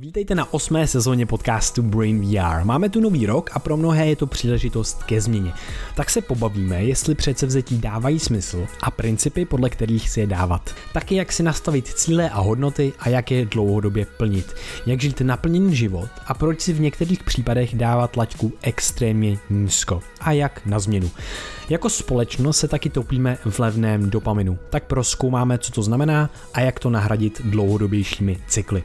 Vítejte na osmé sezóně podcastu Brain VR. Máme tu nový rok a pro mnohé je to příležitost ke změně. Tak se pobavíme, jestli předsevzetí dávají smysl a principy, podle kterých si je dávat. Taky jak si nastavit cíle a hodnoty a jak je dlouhodobě plnit. Jak žít naplněný život a proč si v některých případech dávat laťku extrémně nízko. A jak na změnu. Jako společnost se taky topíme v levném dopaminu, tak proskoumáme, co to znamená a jak to nahradit dlouhodobějšími cykly.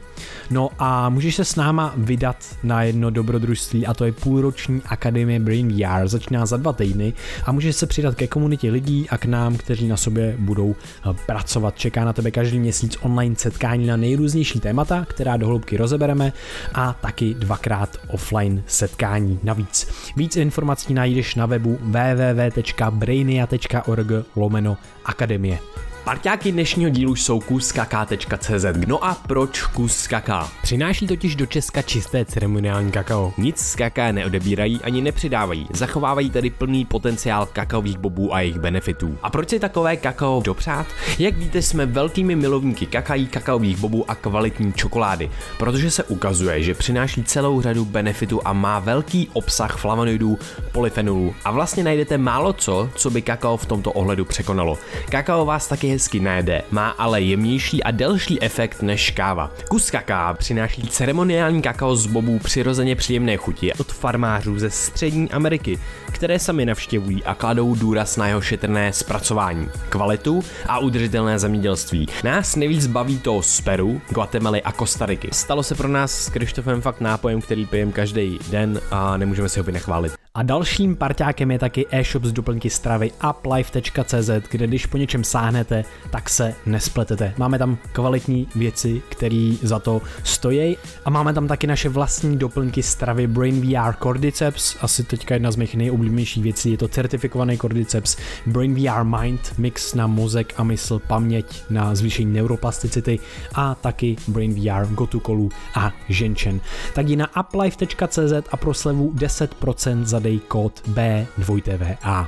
No a můžeš se s náma vydat na jedno dobrodružství a to je půlroční akademie Brain VR, začíná za dva týdny a můžeš se přidat ke komunitě lidí a k nám, kteří na sobě budou eh, pracovat. Čeká na tebe každý měsíc online setkání na nejrůznější témata, která do hloubky rozebereme a taky dvakrát offline setkání navíc. Víc informací najdeš na webu www www.brainia.org lomeno akademie. Parťáky dnešního dílu jsou kuskaka.cz. No a proč kus kaká? Přináší totiž do Česka čisté ceremoniální kakao. Nic z kaká neodebírají ani nepřidávají, zachovávají tedy plný potenciál kakaových bobů a jejich benefitů. A proč si takové kakao dopřát? Jak víte, jsme velkými milovníky kakají, kakaových bobů a kvalitní čokolády, protože se ukazuje, že přináší celou řadu benefitů a má velký obsah flavonoidů, polyfenolů a vlastně najdete málo co, co by kakao v tomto ohledu překonalo. Kakao vás taky hezky najede, má ale jemnější a delší efekt než káva. Kus kaká přináší ceremoniální kakao z bobů přirozeně příjemné chuti od farmářů ze střední Ameriky, které sami navštěvují a kladou důraz na jeho šetrné zpracování, kvalitu a udržitelné zemědělství. Nás nejvíc baví to z Peru, Guatemaly a Kostariky. Stalo se pro nás s Krištofem fakt nápojem, který pijeme každý den a nemůžeme si ho vynechválit. A dalším parťákem je taky e-shop z doplňky stravy uplife.cz, kde když po něčem sáhnete, tak se nespletete. Máme tam kvalitní věci, které za to stojí a máme tam taky naše vlastní doplňky stravy Brain VR Cordyceps, asi teďka jedna z mých nejoblíbenějších věcí, je to certifikovaný Cordyceps Brain VR Mind, mix na mozek a mysl, paměť na zvýšení neuroplasticity a taky Brain VR Gotukolu a Ženčen. Tak na uplife.cz a pro slevu 10% za zadej kód B2TVA.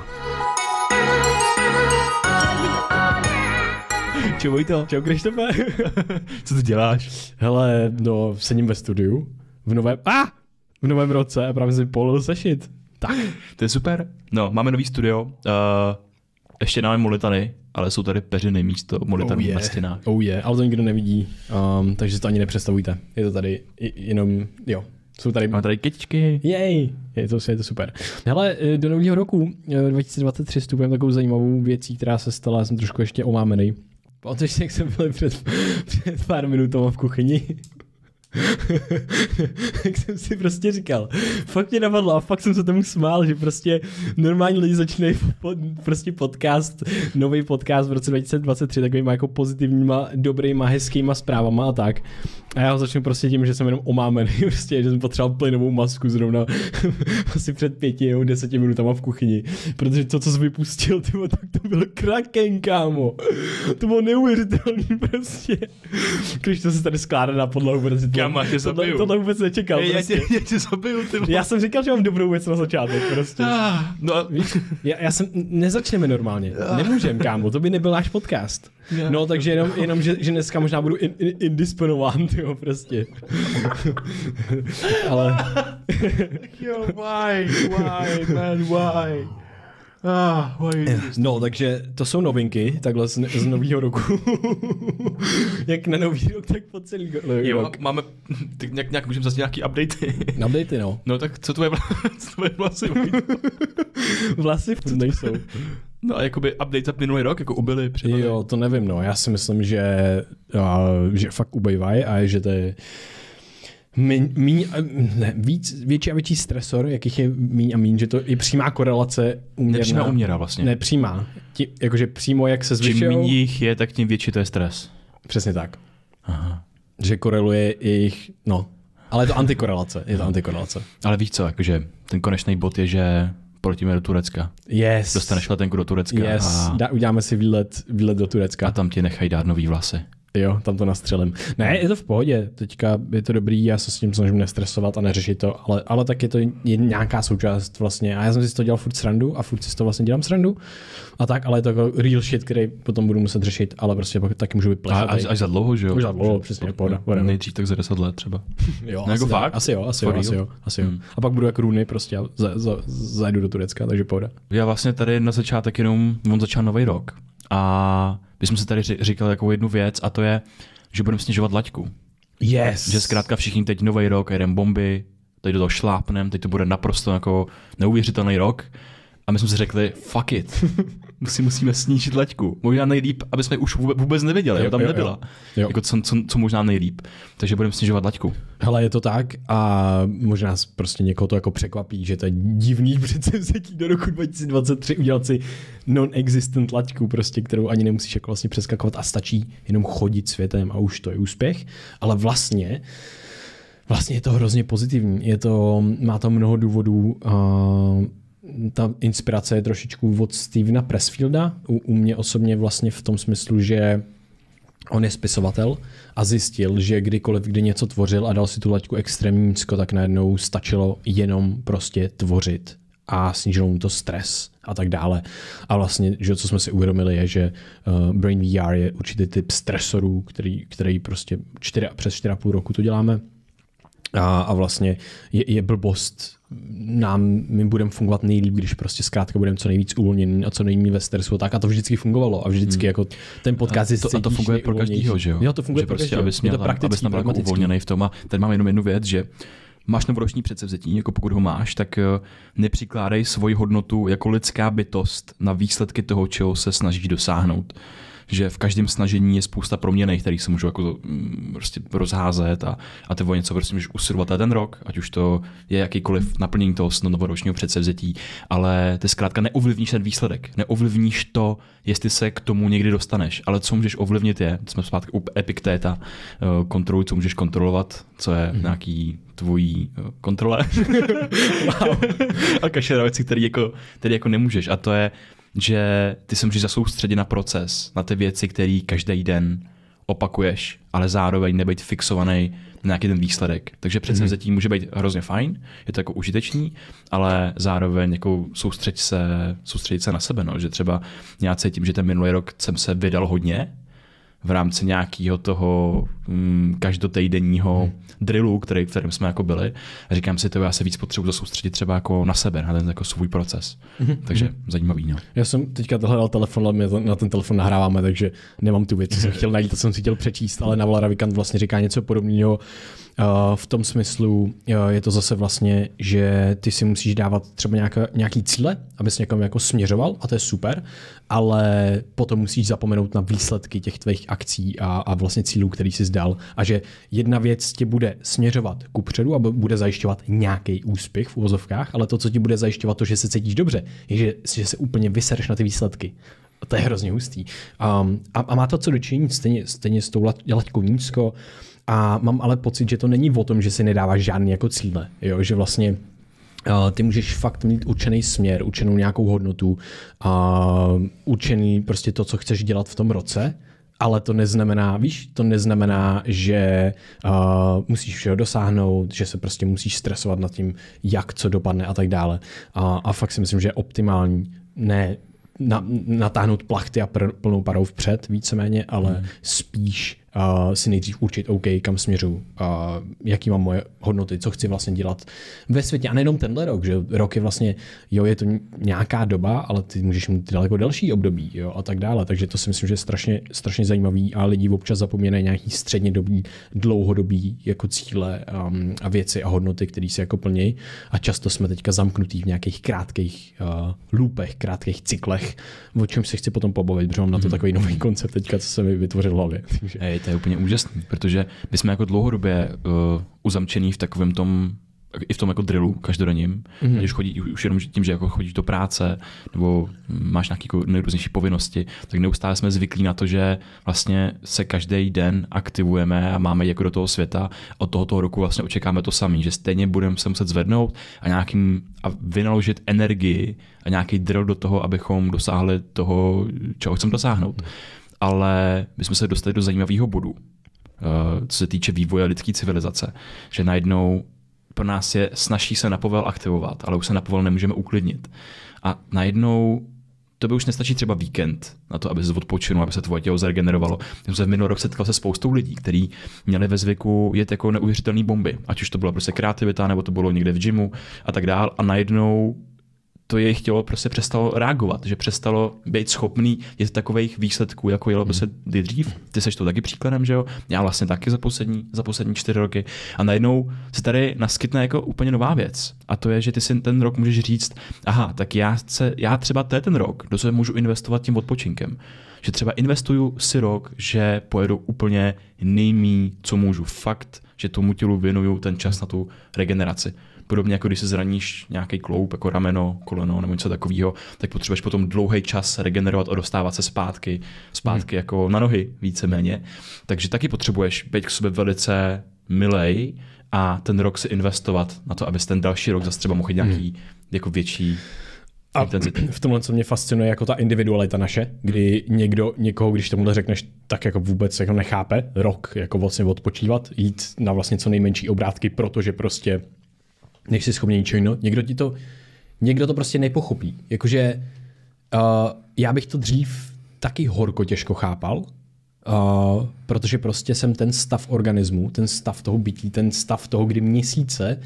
Čau Vojto. Čau Krištofe. Co tu děláš? Hele, no, sedím ve studiu v novém, a! Ah! v novém roce a právě si polil sešit. Tak. To je super. No, máme nový studio. Uh, ještě máme molitany, ale jsou tady peřiny místo molitanů oh yeah. na stěnách. Oh je, yeah. ale to nikdo nevidí, um, takže to ani nepředstavujte. Je to tady jenom, jo, jsou tady... Máme tady kytičky. Jej, je to, je to super. Hele, eh, do nového roku 2023 eh, vstupujeme takovou zajímavou věcí, která se stala, jsem trošku ještě omámený. Pamatuješ, jak jsem byl před, před pár minutama v kuchyni? tak jsem si prostě říkal, fakt mě napadlo a fakt jsem se tomu smál, že prostě normální lidi začínají pod, prostě podcast, nový podcast v roce 2023 takovýma jako pozitivníma, dobrýma, hezkýma zprávama a tak. A já ho začnu prostě tím, že jsem jenom omámený, prostě, že jsem potřeboval plynovou masku zrovna asi před pěti nebo deseti minutama v kuchyni. Protože to, co jsi vypustil, tymo, tak to byl kraken, kámo. To bylo neuvěřitelný prostě. Když to se tady skládá na podlahu, protože Kámo, tě zabiju. Tohle, tohle vůbec nečekal. Já, prostě. já, tě, já tě zabiju, ty Já jsem říkal, že mám dobrou věc na začátek, prostě. Ah, no. Víš, já, já jsem, nezačneme normálně. Ah. Nemůžem, kámo, to by nebyl náš podcast. No, takže jenom, jenom že, že dneska možná budu in, in, indisponován, tyjo, prostě. Ale... Yo, why, why, man, why? Ah, no, takže to jsou novinky, takhle z, z nového roku. Jak na nový rok, tak po celý rok. Jo, máme, tak nějak, nějak můžeme zase nějaký updaty. updaty, no. No tak co tvoje, co tvoje vlasy? vlasy v tom nejsou. No a jakoby update za minulý rok, jako ubyly případně. Jo, to nevím, no. Já si myslím, že, že fakt ubejvají a že to je míň, míň, ne, víc, větší a větší stresor, jakých je míň a míň, že to je přímá korelace uměrná. Nepřímá uměra vlastně. Nepřímá. Tí, jakože přímo jak se zvyšují. Čím méně jich je, tak tím větší to je stres. Přesně tak. Aha. Že koreluje jejich, no. Ale je to antikorelace, je to antikorelace. Ale víš co, jakože ten konečný bod je, že poletíme do Turecka. Yes. Dostaneš letenku do Turecka. Yes. A... Da, uděláme si výlet, výlet do Turecka. A tam ti nechají dát nový vlasy. Jo, tam to nastřelím. Ne, je to v pohodě, teďka je to dobrý, já se s tím snažím nestresovat a neřešit to, ale, ale tak je to nějaká součást vlastně. A já jsem si to dělal furt srandu a furt si to vlastně dělám srandu. A tak, ale je to jako real shit, který potom budu muset řešit, ale prostě pak taky můžu být až, až, za dlouho, že jo? Už za dlouho, přesně, pohoda. Nejdřív tak za 10 let třeba. jo, no, jako asi, fakt? asi jo, asi jo, asi jo, asi jo. Hmm. A pak budu jako runy prostě a zajdu do Turecka, takže pohoda. Já vlastně tady na začátek jenom, on začal nový rok a my jsme se tady říkali jako jednu věc a to je, že budeme snižovat laťku. Yes. Že zkrátka všichni teď nový rok, jeden bomby, teď do toho šlápnem, teď to bude naprosto jako neuvěřitelný rok. A my jsme si řekli, fuck it, musí, musíme snížit laťku. Možná nejlíp, aby jsme už vůbec nevěděli, jo, tam jo, nebyla. Jo. Jo. Jako co, co, co, možná nejlíp. Takže budeme snižovat laťku. Hele, je to tak a možná prostě někoho to jako překvapí, že to je divný předsevzetí do roku 2023 udělat si non-existent laťku, prostě, kterou ani nemusíš jako vlastně přeskakovat a stačí jenom chodit světem a už to je úspěch. Ale vlastně Vlastně je to hrozně pozitivní. Je to, má to mnoho důvodů. Uh, ta inspirace je trošičku od Stevena Pressfielda. U, u mě osobně vlastně v tom smyslu, že on je spisovatel a zjistil, že kdykoliv, kdy něco tvořil a dal si tu laťku extrémně nízko, tak najednou stačilo jenom prostě tvořit a snížilo mu to stres a tak dále. A vlastně, že co jsme si uvědomili, je, že uh, Brain VR je určitý typ stresorů, který, který prostě čtyři, přes 4,5 roku to děláme. A, a vlastně je, je blbost. Nám, my budeme fungovat nejlíp, když prostě zkrátka budeme co nejvíc uvolněný a co nejméně ve stresu. Tak. A to vždycky fungovalo. A vždycky hmm. jako ten podcast a to, a to funguje pro každýho, že jo? Jo, to funguje že pro prostě, abys měl, to abys tam jako uvolněný v tom. A teď mám jenom jednu věc, že máš novoroční předsevzetí, jako pokud ho máš, tak eh, nepřikládej svoji hodnotu jako lidská bytost na výsledky toho, čeho se snažíš dosáhnout že v každém snažení je spousta proměny, které se můžou jako mm, prostě rozházet a, a ty o něco prostě můžeš usilovat ten rok, ať už to je jakýkoliv naplnění toho novoročního předsevzetí, ale ty zkrátka neovlivníš ten výsledek, neovlivníš to, jestli se k tomu někdy dostaneš, ale co můžeš ovlivnit je, jsme zpátky u Epicteta, eh, kontroluj, co můžeš kontrolovat, co je mm-hmm. nějaký tvojí eh, kontrole. a kašera věci, které jako, který jako nemůžeš. A to je, že ty se můžeš zasoustředit na proces, na ty věci, které každý den opakuješ, ale zároveň nebyt fixovaný na nějaký ten výsledek. Takže přece mm-hmm. zatím může být hrozně fajn, je to jako užitečný, ale zároveň jako soustředit se, soustředit se na sebe, no. že třeba já cítím, že ten minulý rok jsem se vydal hodně, v rámci nějakého toho mm, každotejdenního hmm. drillu, který, v kterém jsme jako byli. A říkám si to, já se víc potřebuji soustředit třeba jako na sebe, na ten jako svůj proces. Hmm. Takže hmm. zajímavý. No. Já jsem teďka hledal telefon, ale my na ten telefon nahráváme, takže nemám tu věc, co jsem chtěl najít, to jsem si chtěl přečíst, ale Naval Ravikant vlastně říká něco podobného v tom smyslu je to zase vlastně, že ty si musíš dávat třeba nějaká, nějaký cíle, abys někam jako směřoval a to je super, ale potom musíš zapomenout na výsledky těch tvých akcí a, a vlastně cílů, který jsi zdal a že jedna věc tě bude směřovat ku předu a bude zajišťovat nějaký úspěch v uvozovkách, ale to, co ti bude zajišťovat to, že se cítíš dobře, je, že, že se úplně vysereš na ty výsledky. To je hrozně hustý. Um, a, a má to co dočinit stejně, stejně s tou laťkou nízko. A mám ale pocit, že to není o tom, že si nedáváš žádný jako cíle. Jo? Že vlastně Uh, ty můžeš fakt mít určený směr, určenou nějakou hodnotu, uh, určený prostě to, co chceš dělat v tom roce, ale to neznamená, víš, to neznamená, že uh, musíš všeho dosáhnout, že se prostě musíš stresovat nad tím, jak co dopadne a tak dále. Uh, a fakt si myslím, že je optimální ne na, natáhnout plachty a pr, plnou parou vpřed víceméně, ale hmm. spíš uh, si nejdřív určit, OK, kam směřu, uh, jaký mám moje hodnoty, co chci vlastně dělat ve světě. A nejenom tenhle rok, že rok je vlastně, jo, je to nějaká doba, ale ty můžeš mít daleko delší období jo, a tak dále. Takže to si myslím, že je strašně, strašně zajímavý a lidi občas zapomínají nějaký středně dobí, dlouhodobý jako cíle um, a věci a hodnoty, které se jako plní. A často jsme teďka zamknutí v nějakých krátkých uh, loopech, krátkých cyklech, o čem se chci potom pobavit, protože mám na to hmm. takový nový koncept teďka, co se mi vytvořil v hlavě. Hey, to je úplně úžasný, protože my jsme jako dlouhodobě uh, uzamčený v takovém tom i v tom jako drillu každodenním, mm-hmm. když chodí, už jenom tím, že jako chodíš do práce nebo máš nějaké jako nejrůznější povinnosti, tak neustále jsme zvyklí na to, že vlastně se každý den aktivujeme a máme jako do toho světa. Od tohoto roku vlastně očekáme to samé, že stejně budeme se muset zvednout a nějakým a vynaložit energii a nějaký drill do toho, abychom dosáhli toho, čeho chceme dosáhnout. Ale my jsme se dostali do zajímavého bodu, eh, co se týče vývoje lidské civilizace, že najednou pro nás je snaží se napovel aktivovat, ale už se napovel nemůžeme uklidnit. A najednou to by už nestačí třeba víkend na to, aby se odpočinul, aby se tvoje tělo zregenerovalo. Já jsem se v minulý rok setkal se spoustou lidí, kteří měli ve zvyku jet jako neuvěřitelné bomby. Ať už to byla prostě kreativita, nebo to bylo někde v gymu a tak dál. A najednou to jejich tělo prostě přestalo reagovat, že přestalo být schopný jít takových výsledků, jako jelo prostě dřív. Ty seš to taky příkladem, že jo? Já vlastně taky za poslední, za poslední čtyři roky. A najednou se tady naskytne jako úplně nová věc. A to je, že ty si ten rok můžeš říct, aha, tak já, se, já třeba to je ten rok, do sebe můžu investovat tím odpočinkem. Že třeba investuju si rok, že pojedu úplně nejmí, co můžu. Fakt, že tomu tělu věnuju ten čas na tu regeneraci. Podobně jako když se zraníš nějaký kloup, jako rameno, koleno nebo něco takového, tak potřebuješ potom dlouhý čas regenerovat a dostávat se zpátky, zpátky hmm. jako na nohy víceméně. Takže taky potřebuješ být k sobě velice milej a ten rok si investovat na to, abys ten další rok zase třeba mohl nějaký hmm. jako větší a v tomhle, co mě fascinuje, jako ta individualita naše, kdy někdo, někoho, když tomu řekneš, tak jako vůbec jako nechápe, rok jako vlastně odpočívat, jít na vlastně co nejmenší obrátky, protože prostě než si schopný jiného. Někdo ti to, někdo to prostě nepochopí. Jakože uh, já bych to dřív taky horko těžko chápal, uh, protože prostě jsem ten stav organismu, ten stav toho bytí, ten stav toho, kdy měsíce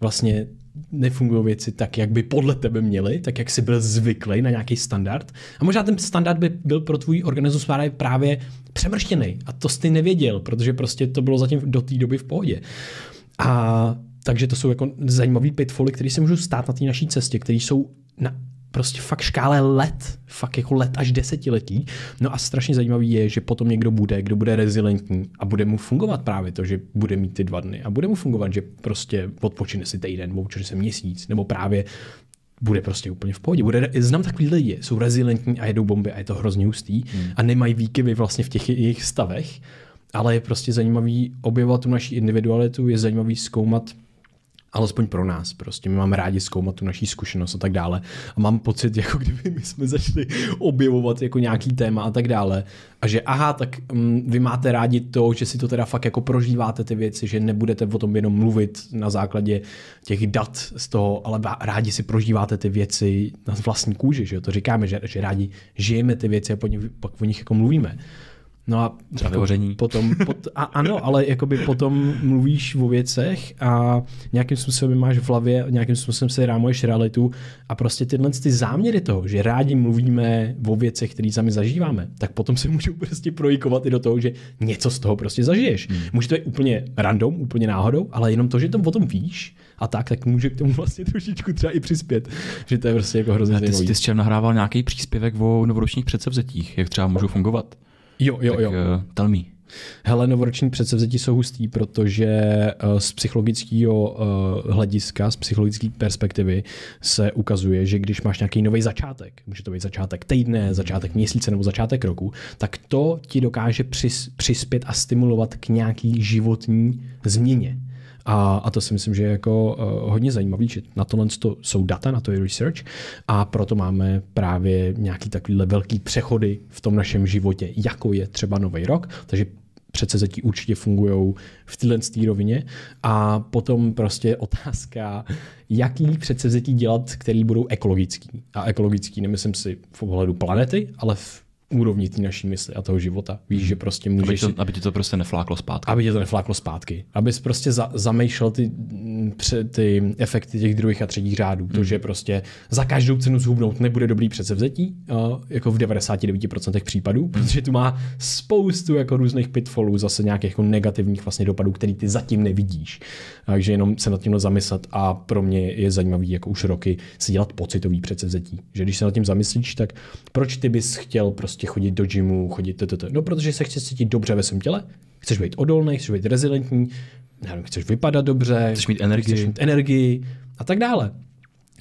vlastně nefungují věci tak, jak by podle tebe měly, tak jak jsi byl zvyklý na nějaký standard. A možná ten standard by byl pro tvůj organismus právě přemrštěný. A to jsi nevěděl, protože prostě to bylo zatím do té doby v pohodě. A takže to jsou jako zajímavý pitfally, které se můžou stát na té naší cestě, které jsou na prostě fakt škále let, fakt jako let až desetiletí. No a strašně zajímavý je, že potom někdo bude, kdo bude rezilentní a bude mu fungovat právě to, že bude mít ty dva dny a bude mu fungovat, že prostě odpočine si týden, odpočine se měsíc, nebo právě bude prostě úplně v pohodě. Bude, znám takový lidi, jsou rezilentní a jedou bomby a je to hrozně hustý hmm. a nemají výkyvy vlastně v těch jejich stavech, ale je prostě zajímavý objevovat tu naší individualitu, je zajímavý zkoumat alespoň pro nás. Prostě my máme rádi zkoumat tu naší zkušenost a tak dále. A mám pocit, jako kdyby my jsme začali objevovat jako nějaký téma a tak dále. A že aha, tak um, vy máte rádi to, že si to teda fakt jako prožíváte ty věci, že nebudete o tom jenom mluvit na základě těch dat z toho, ale rádi si prožíváte ty věci na vlastní kůži, že jo? To říkáme, že, že rádi žijeme ty věci a pak o nich jako mluvíme. No a Třeba jako potom, pot, a ano, ale jakoby potom mluvíš o věcech a nějakým způsobem máš v hlavě, nějakým způsobem se rámuješ realitu a prostě tyhle ty záměry toho, že rádi mluvíme o věcech, které sami zažíváme, tak potom se můžou prostě projikovat i do toho, že něco z toho prostě zažiješ. Hmm. Může to být úplně random, úplně náhodou, ale jenom to, že to o tom víš a tak, tak může k tomu vlastně trošičku třeba i přispět, že to je prostě jako hrozně zajímavé. Ty jsi nahrával nějaký příspěvek o novoročních předsevzetích, jak třeba můžou fungovat? Jo, jo, tak, jo. Uh, tell me. Hele, novoroční předsevzetí jsou hustý, protože uh, z psychologického uh, hlediska, z psychologické perspektivy se ukazuje, že když máš nějaký nový začátek, může to být začátek týdne, začátek měsíce nebo začátek roku, tak to ti dokáže přis, přispět a stimulovat k nějaký životní změně. A, a to si myslím, že je jako uh, hodně zajímavý, že na tohle to jsou data, na to je research a proto máme právě nějaký takovýhle velký přechody v tom našem životě, jako je třeba nový rok, takže předsezetí určitě fungují v téhle rovině. A potom prostě otázka, jaký předsezetí dělat, který budou ekologický. A ekologický nemyslím si v ohledu planety, ale v úrovni té naší mysli a toho života. Víš, že prostě můžeš... Aby, to, aby ti to prostě nefláklo zpátky. Aby ti to nefláklo zpátky. Abys prostě za, zamýšlel ty, ty efekty těch druhých a třetích řádů. Hmm. To, že prostě za každou cenu zhubnout nebude dobrý předsevzetí, uh, jako v 99% případů, hmm. protože tu má spoustu jako různých pitfallů, zase nějakých jako negativních vlastně dopadů, který ty zatím nevidíš. Takže jenom se nad tím zamyslet a pro mě je zajímavý jako už roky si dělat pocitový předsevzetí. Že když se nad tím zamyslíš, tak proč ty bys chtěl prostě prostě chodit do gymu, chodit to. No, protože se chceš cítit dobře ve svém těle, chceš být odolný, chceš být rezilentní, nevím, chceš vypadat dobře, chceš mít energii, chceš mít energii a tak dále.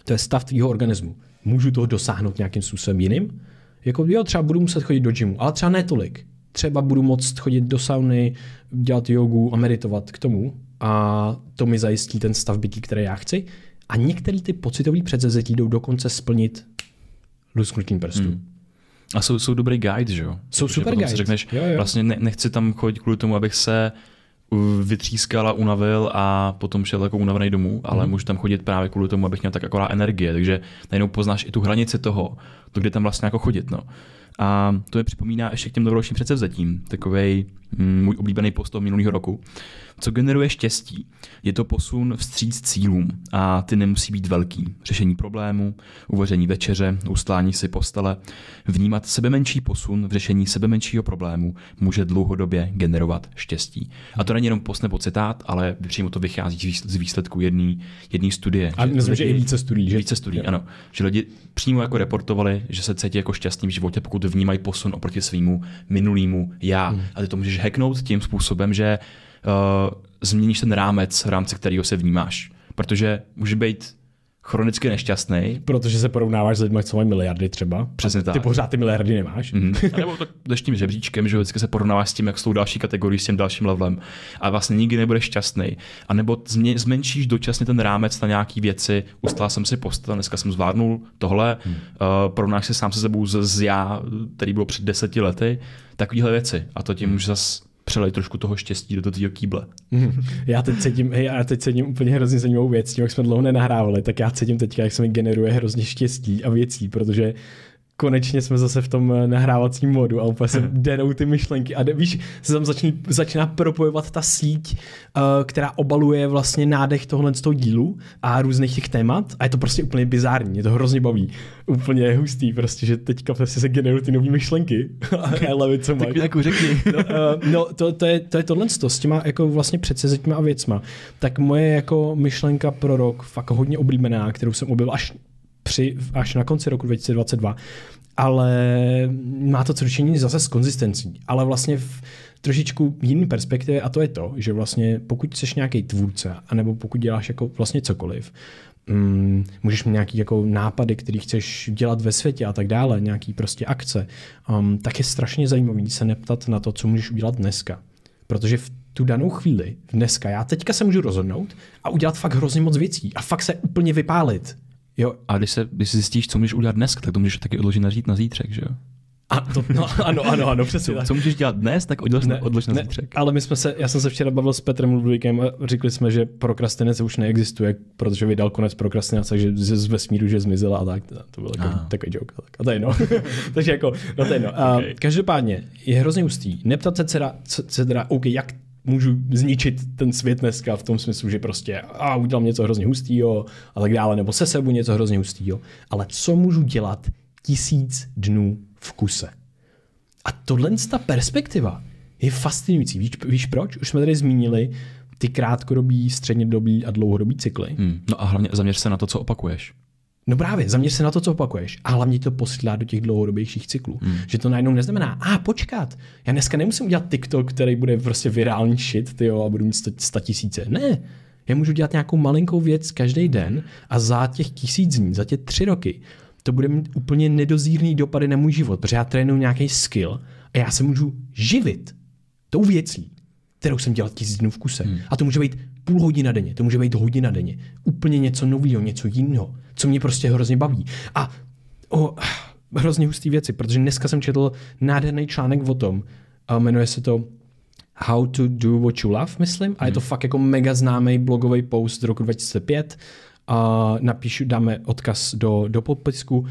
To je stav tvýho organismu. Můžu toho dosáhnout nějakým způsobem jiným? Jako jo, třeba budu muset chodit do gymu, ale třeba ne tolik. Třeba budu moct chodit do sauny, dělat jogu a meditovat k tomu a to mi zajistí ten stav bytí, který já chci. A některé ty pocitové předzezetí jdou dokonce splnit lusknutím prstů. Hmm. A jsou, jsou dobrý guide, že jo? Jsou super guide. řekneš, jo, jo. vlastně ne, nechci tam chodit kvůli tomu, abych se vytřískal a unavil a potom šel jako unavený domů, ale mm. můžu tam chodit právě kvůli tomu, abych měl tak akorát energie, takže najednou poznáš i tu hranici toho, to, kde tam vlastně jako chodit. No. A to mi připomíná ještě k těm dobročním předsevzetím, takový mm, můj oblíbený post minulého roku. Co generuje štěstí? Je to posun vstříc cílům a ty nemusí být velký. Řešení problému, uvaření večeře, ustlání si postele. Vnímat sebe menší posun v řešení sebe menšího problému může dlouhodobě generovat štěstí. A to není jenom post nebo citát, ale přímo to vychází z výsledku jedné studie. A myslím, že i více studií. Že? Více studií, ano. Že lidi přímo jako reportovali, že se cítí jako šťastný v životě, pokud vnímají posun oproti svýmu minulýmu já. Hmm. A ty to můžeš hacknout tím způsobem, že uh, změníš ten rámec, v rámci kterého se vnímáš. Protože může být chronicky nešťastný. Protože se porovnáváš s lidmi, co mají miliardy třeba. Přesně tak. Ty pořád ty miliardy nemáš. Mm-hmm. A nebo to jdeš tím žebříčkem, že vždycky se porovnáváš s tím, jak s tou další kategorií, s tím dalším levelem. A vlastně nikdy nebudeš šťastný. A nebo zmenšíš dočasně ten rámec na nějaké věci. Ustál jsem si postel, dneska jsem zvládnul tohle. Hmm. Uh, porovnáš se sám se sebou z, z já, který byl před deseti lety. Takovéhle věci. A to tím může zase přelej trošku toho štěstí do toho kýble. Já teď cítím, hej, já teď cítím úplně hrozně zajímavou věc, tím, jak jsme dlouho nenahrávali, tak já cítím teď, jak se mi generuje hrozně štěstí a věcí, protože konečně jsme zase v tom eh, nahrávacím modu a úplně se denou ty myšlenky a víš, se tam začíná, začíná propojovat ta síť, uh, která obaluje vlastně nádech tohle z toho dílu a různých těch témat a je to prostě úplně bizární, mě to hrozně baví. Úplně hustý prostě, že teďka prostě se generují ty nové myšlenky. I love it so much. tak jako řekni. no, uh, no to, to, je, to je tohle s těma jako vlastně předsezeťma a věcma. Tak moje jako myšlenka pro rok, fakt hodně oblíbená, kterou jsem objevil až při, až na konci roku 2022, ale má to co zase s konzistencí, ale vlastně v trošičku jiný perspektivě a to je to, že vlastně pokud jsi nějaký tvůrce, anebo pokud děláš jako vlastně cokoliv, um, můžeš mít nějaký jako nápady, který chceš dělat ve světě a tak dále, nějaký prostě akce, um, tak je strašně zajímavý se neptat na to, co můžeš udělat dneska. Protože v tu danou chvíli, dneska, já teďka se můžu rozhodnout a udělat fakt hrozně moc věcí a fakt se úplně vypálit. Jo. A když, se, když si zjistíš, co můžeš udělat dnes, tak to můžeš taky odložit na, na zítřek, že jo? A to, no, ano, ano, ano, přesně co, co můžeš dělat dnes, tak odlož, ne, odlož na ne, zítřek. Ale my jsme se, já jsem se včera bavil s Petrem Ludvíkem a řekli jsme, že prokrastinace už neexistuje, protože vydal konec prokrastinace, že z, z vesmíru, že zmizela a tak. To byl jako, takový joke. A, tak. a to je no. Takže jako, no to je no. A, okay. Každopádně je hrozně hustý. Neptat se se teda, OK, jak můžu zničit ten svět dneska v tom smyslu, že prostě a udělám něco hrozně hustýho a tak dále, nebo se sebou něco hrozně hustýho. Ale co můžu dělat tisíc dnů v kuse? A tohle ta perspektiva je fascinující. Víš, víš proč? Už jsme tady zmínili ty krátkodobí, střednědobí a dlouhodobý cykly. Hmm. No a hlavně zaměř se na to, co opakuješ. No právě, zaměř se na to, co opakuješ. A hlavně to posílá do těch dlouhodobějších cyklů. Hmm. Že to najednou neznamená, a počkat, já dneska nemusím udělat TikTok, který bude prostě virální shit, tyjo, a budu mít 100 tisíce. Ne, já můžu dělat nějakou malinkou věc každý den a za těch tisíc dní, za těch tři roky, to bude mít úplně nedozírný dopady na můj život, protože já trénuji nějaký skill a já se můžu živit tou věcí, kterou jsem dělal tisíc dnů v kuse. Hmm. A to může být půl hodina denně, to může být hodina denně. Úplně něco nového, něco jiného, co mě prostě hrozně baví. A o, hrozně hustý věci, protože dneska jsem četl nádherný článek o tom, a jmenuje se to How to do what you love, myslím, a je to hmm. fakt jako mega známý blogový post z roku 2005. A napíšu, dáme odkaz do, do popisku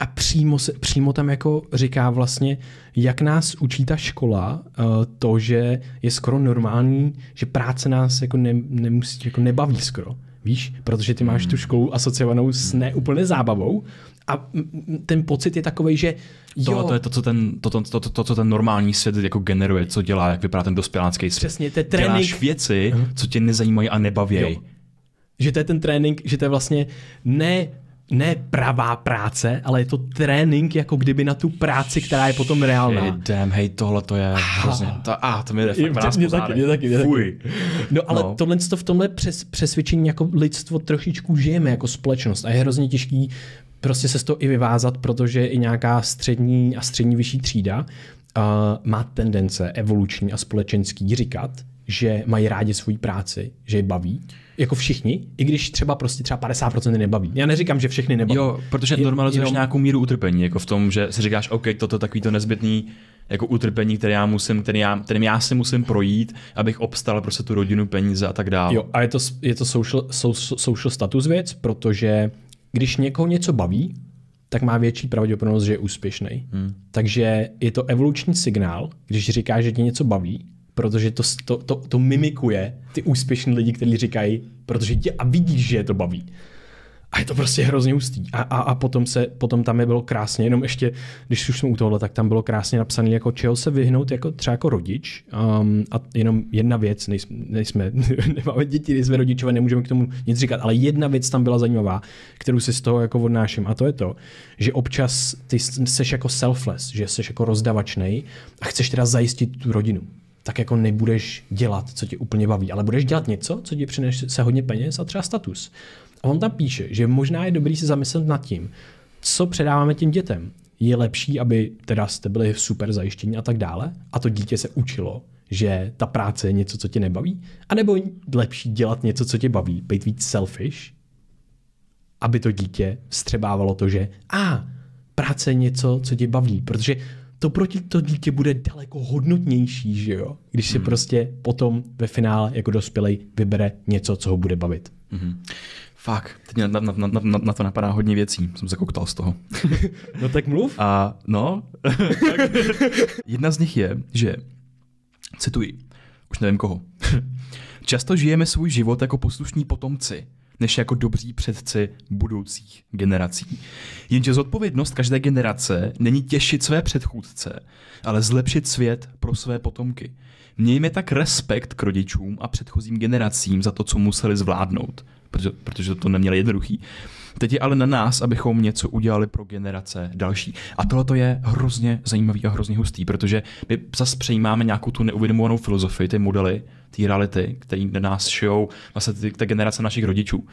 a přímo, se, přímo tam jako říká vlastně, jak nás učí ta škola uh, to, že je skoro normální, že práce nás jako ne, nemusí, jako nebaví skoro. Víš, protože ty máš tu hmm. školu asociovanou s neúplně zábavou a ten pocit je takový, že jo. Tohle to je to, co ten, to, to, to, to, to, co ten normální svět jako generuje, co dělá, jak vypadá ten dospělácký svět. Přesně, to je trénink. Děláš věci, uh-huh. co tě nezajímají a nebaví. Že to je ten trénink, že to je vlastně ne ne pravá práce, ale je to trénink jako kdyby na tu práci, která je potom reálná. Shit, damn, hej, tohle to je hrozně, to, ah, to mi jde fakt mě, taky, mě taky, mě taky. No ale no. tohle to v tomhle přes, přesvědčení jako lidstvo trošičku žijeme jako společnost a je hrozně těžký prostě se z toho i vyvázat, protože i nějaká střední a střední vyšší třída uh, má tendence evoluční a společenský říkat, že mají rádi svoji práci, že je baví, jako všichni, i když třeba prostě třeba 50% nebaví. Já neříkám, že všechny nebaví. Jo, protože normalizuješ jenom... nějakou míru utrpení, jako v tom, že si říkáš, OK, toto takový to nezbytný jako utrpení, které já musím, který já, kterým já si musím projít, abych obstal prostě tu rodinu, peníze a tak dále. Jo, a je to, je to social, social status věc, protože když někoho něco baví, tak má větší pravděpodobnost, že je úspěšný. Hmm. Takže je to evoluční signál, když říká, že tě něco baví, protože to, to, to, to mimikuje ty úspěšní lidi, kteří říkají, protože tě a vidíš, že je to baví. A je to prostě hrozně hustý. A, a, a potom, se, potom tam je bylo krásně, jenom ještě, když už jsme u tohohle, tak tam bylo krásně napsané, jako čeho se vyhnout jako třeba jako rodič. Um, a jenom jedna věc, nejsme, nejsme nemáme děti, nejsme rodičové, nemůžeme k tomu nic říkat, ale jedna věc tam byla zajímavá, kterou si z toho jako odnáším. A to je to, že občas ty seš jako selfless, že jsi jako rozdavačnej a chceš teda zajistit tu rodinu tak jako nebudeš dělat, co tě úplně baví, ale budeš dělat něco, co ti přinese hodně peněz a třeba status. A on tam píše, že možná je dobrý se zamyslet nad tím, co předáváme těm dětem. Je lepší, aby teda jste byli super zajištění a tak dále, a to dítě se učilo, že ta práce je něco, co tě nebaví, a nebo lepší dělat něco, co tě baví, být víc selfish, aby to dítě střebávalo to, že a práce je něco, co tě baví, protože to proti to dítě bude daleko hodnotnější, že jo? Když si hmm. prostě potom ve finále jako dospělej vybere něco, co ho bude bavit. Hmm. Fakt, teď na, na, na, na, na to napadá hodně věcí, jsem se koktal z toho. no tak mluv. A no, jedna z nich je, že, cituji, už nevím koho, často žijeme svůj život jako poslušní potomci, než jako dobří předci budoucích generací. Jenže zodpovědnost každé generace není těšit své předchůdce, ale zlepšit svět pro své potomky. Mějme tak respekt k rodičům a předchozím generacím za to, co museli zvládnout, protože, protože to neměli jednoduchý. Teď je ale na nás, abychom něco udělali pro generace další. A tohle je hrozně zajímavý a hrozně hustý, protože my zase přejímáme nějakou tu neuvědomovanou filozofii, ty modely, ty reality, které na nás šijou vlastně ty, ty generace našich rodičů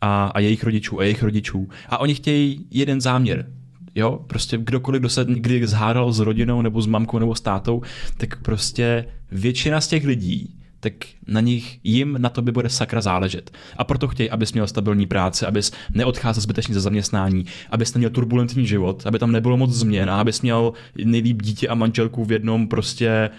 a, a jejich rodičů a jejich rodičů. A oni chtějí jeden záměr, Jo, prostě kdokoliv, kdo se kdy zhádal s rodinou nebo s mamkou nebo s tátou, tak prostě většina z těch lidí tak na nich, jim na to by bude sakra záležet. A proto chtějí, abys měl stabilní práci, abys neodcházel zbytečně ze zaměstnání, abys neměl turbulentní život, aby tam nebylo moc změn a abys měl nejlíp dítě a manželku v jednom prostě eh,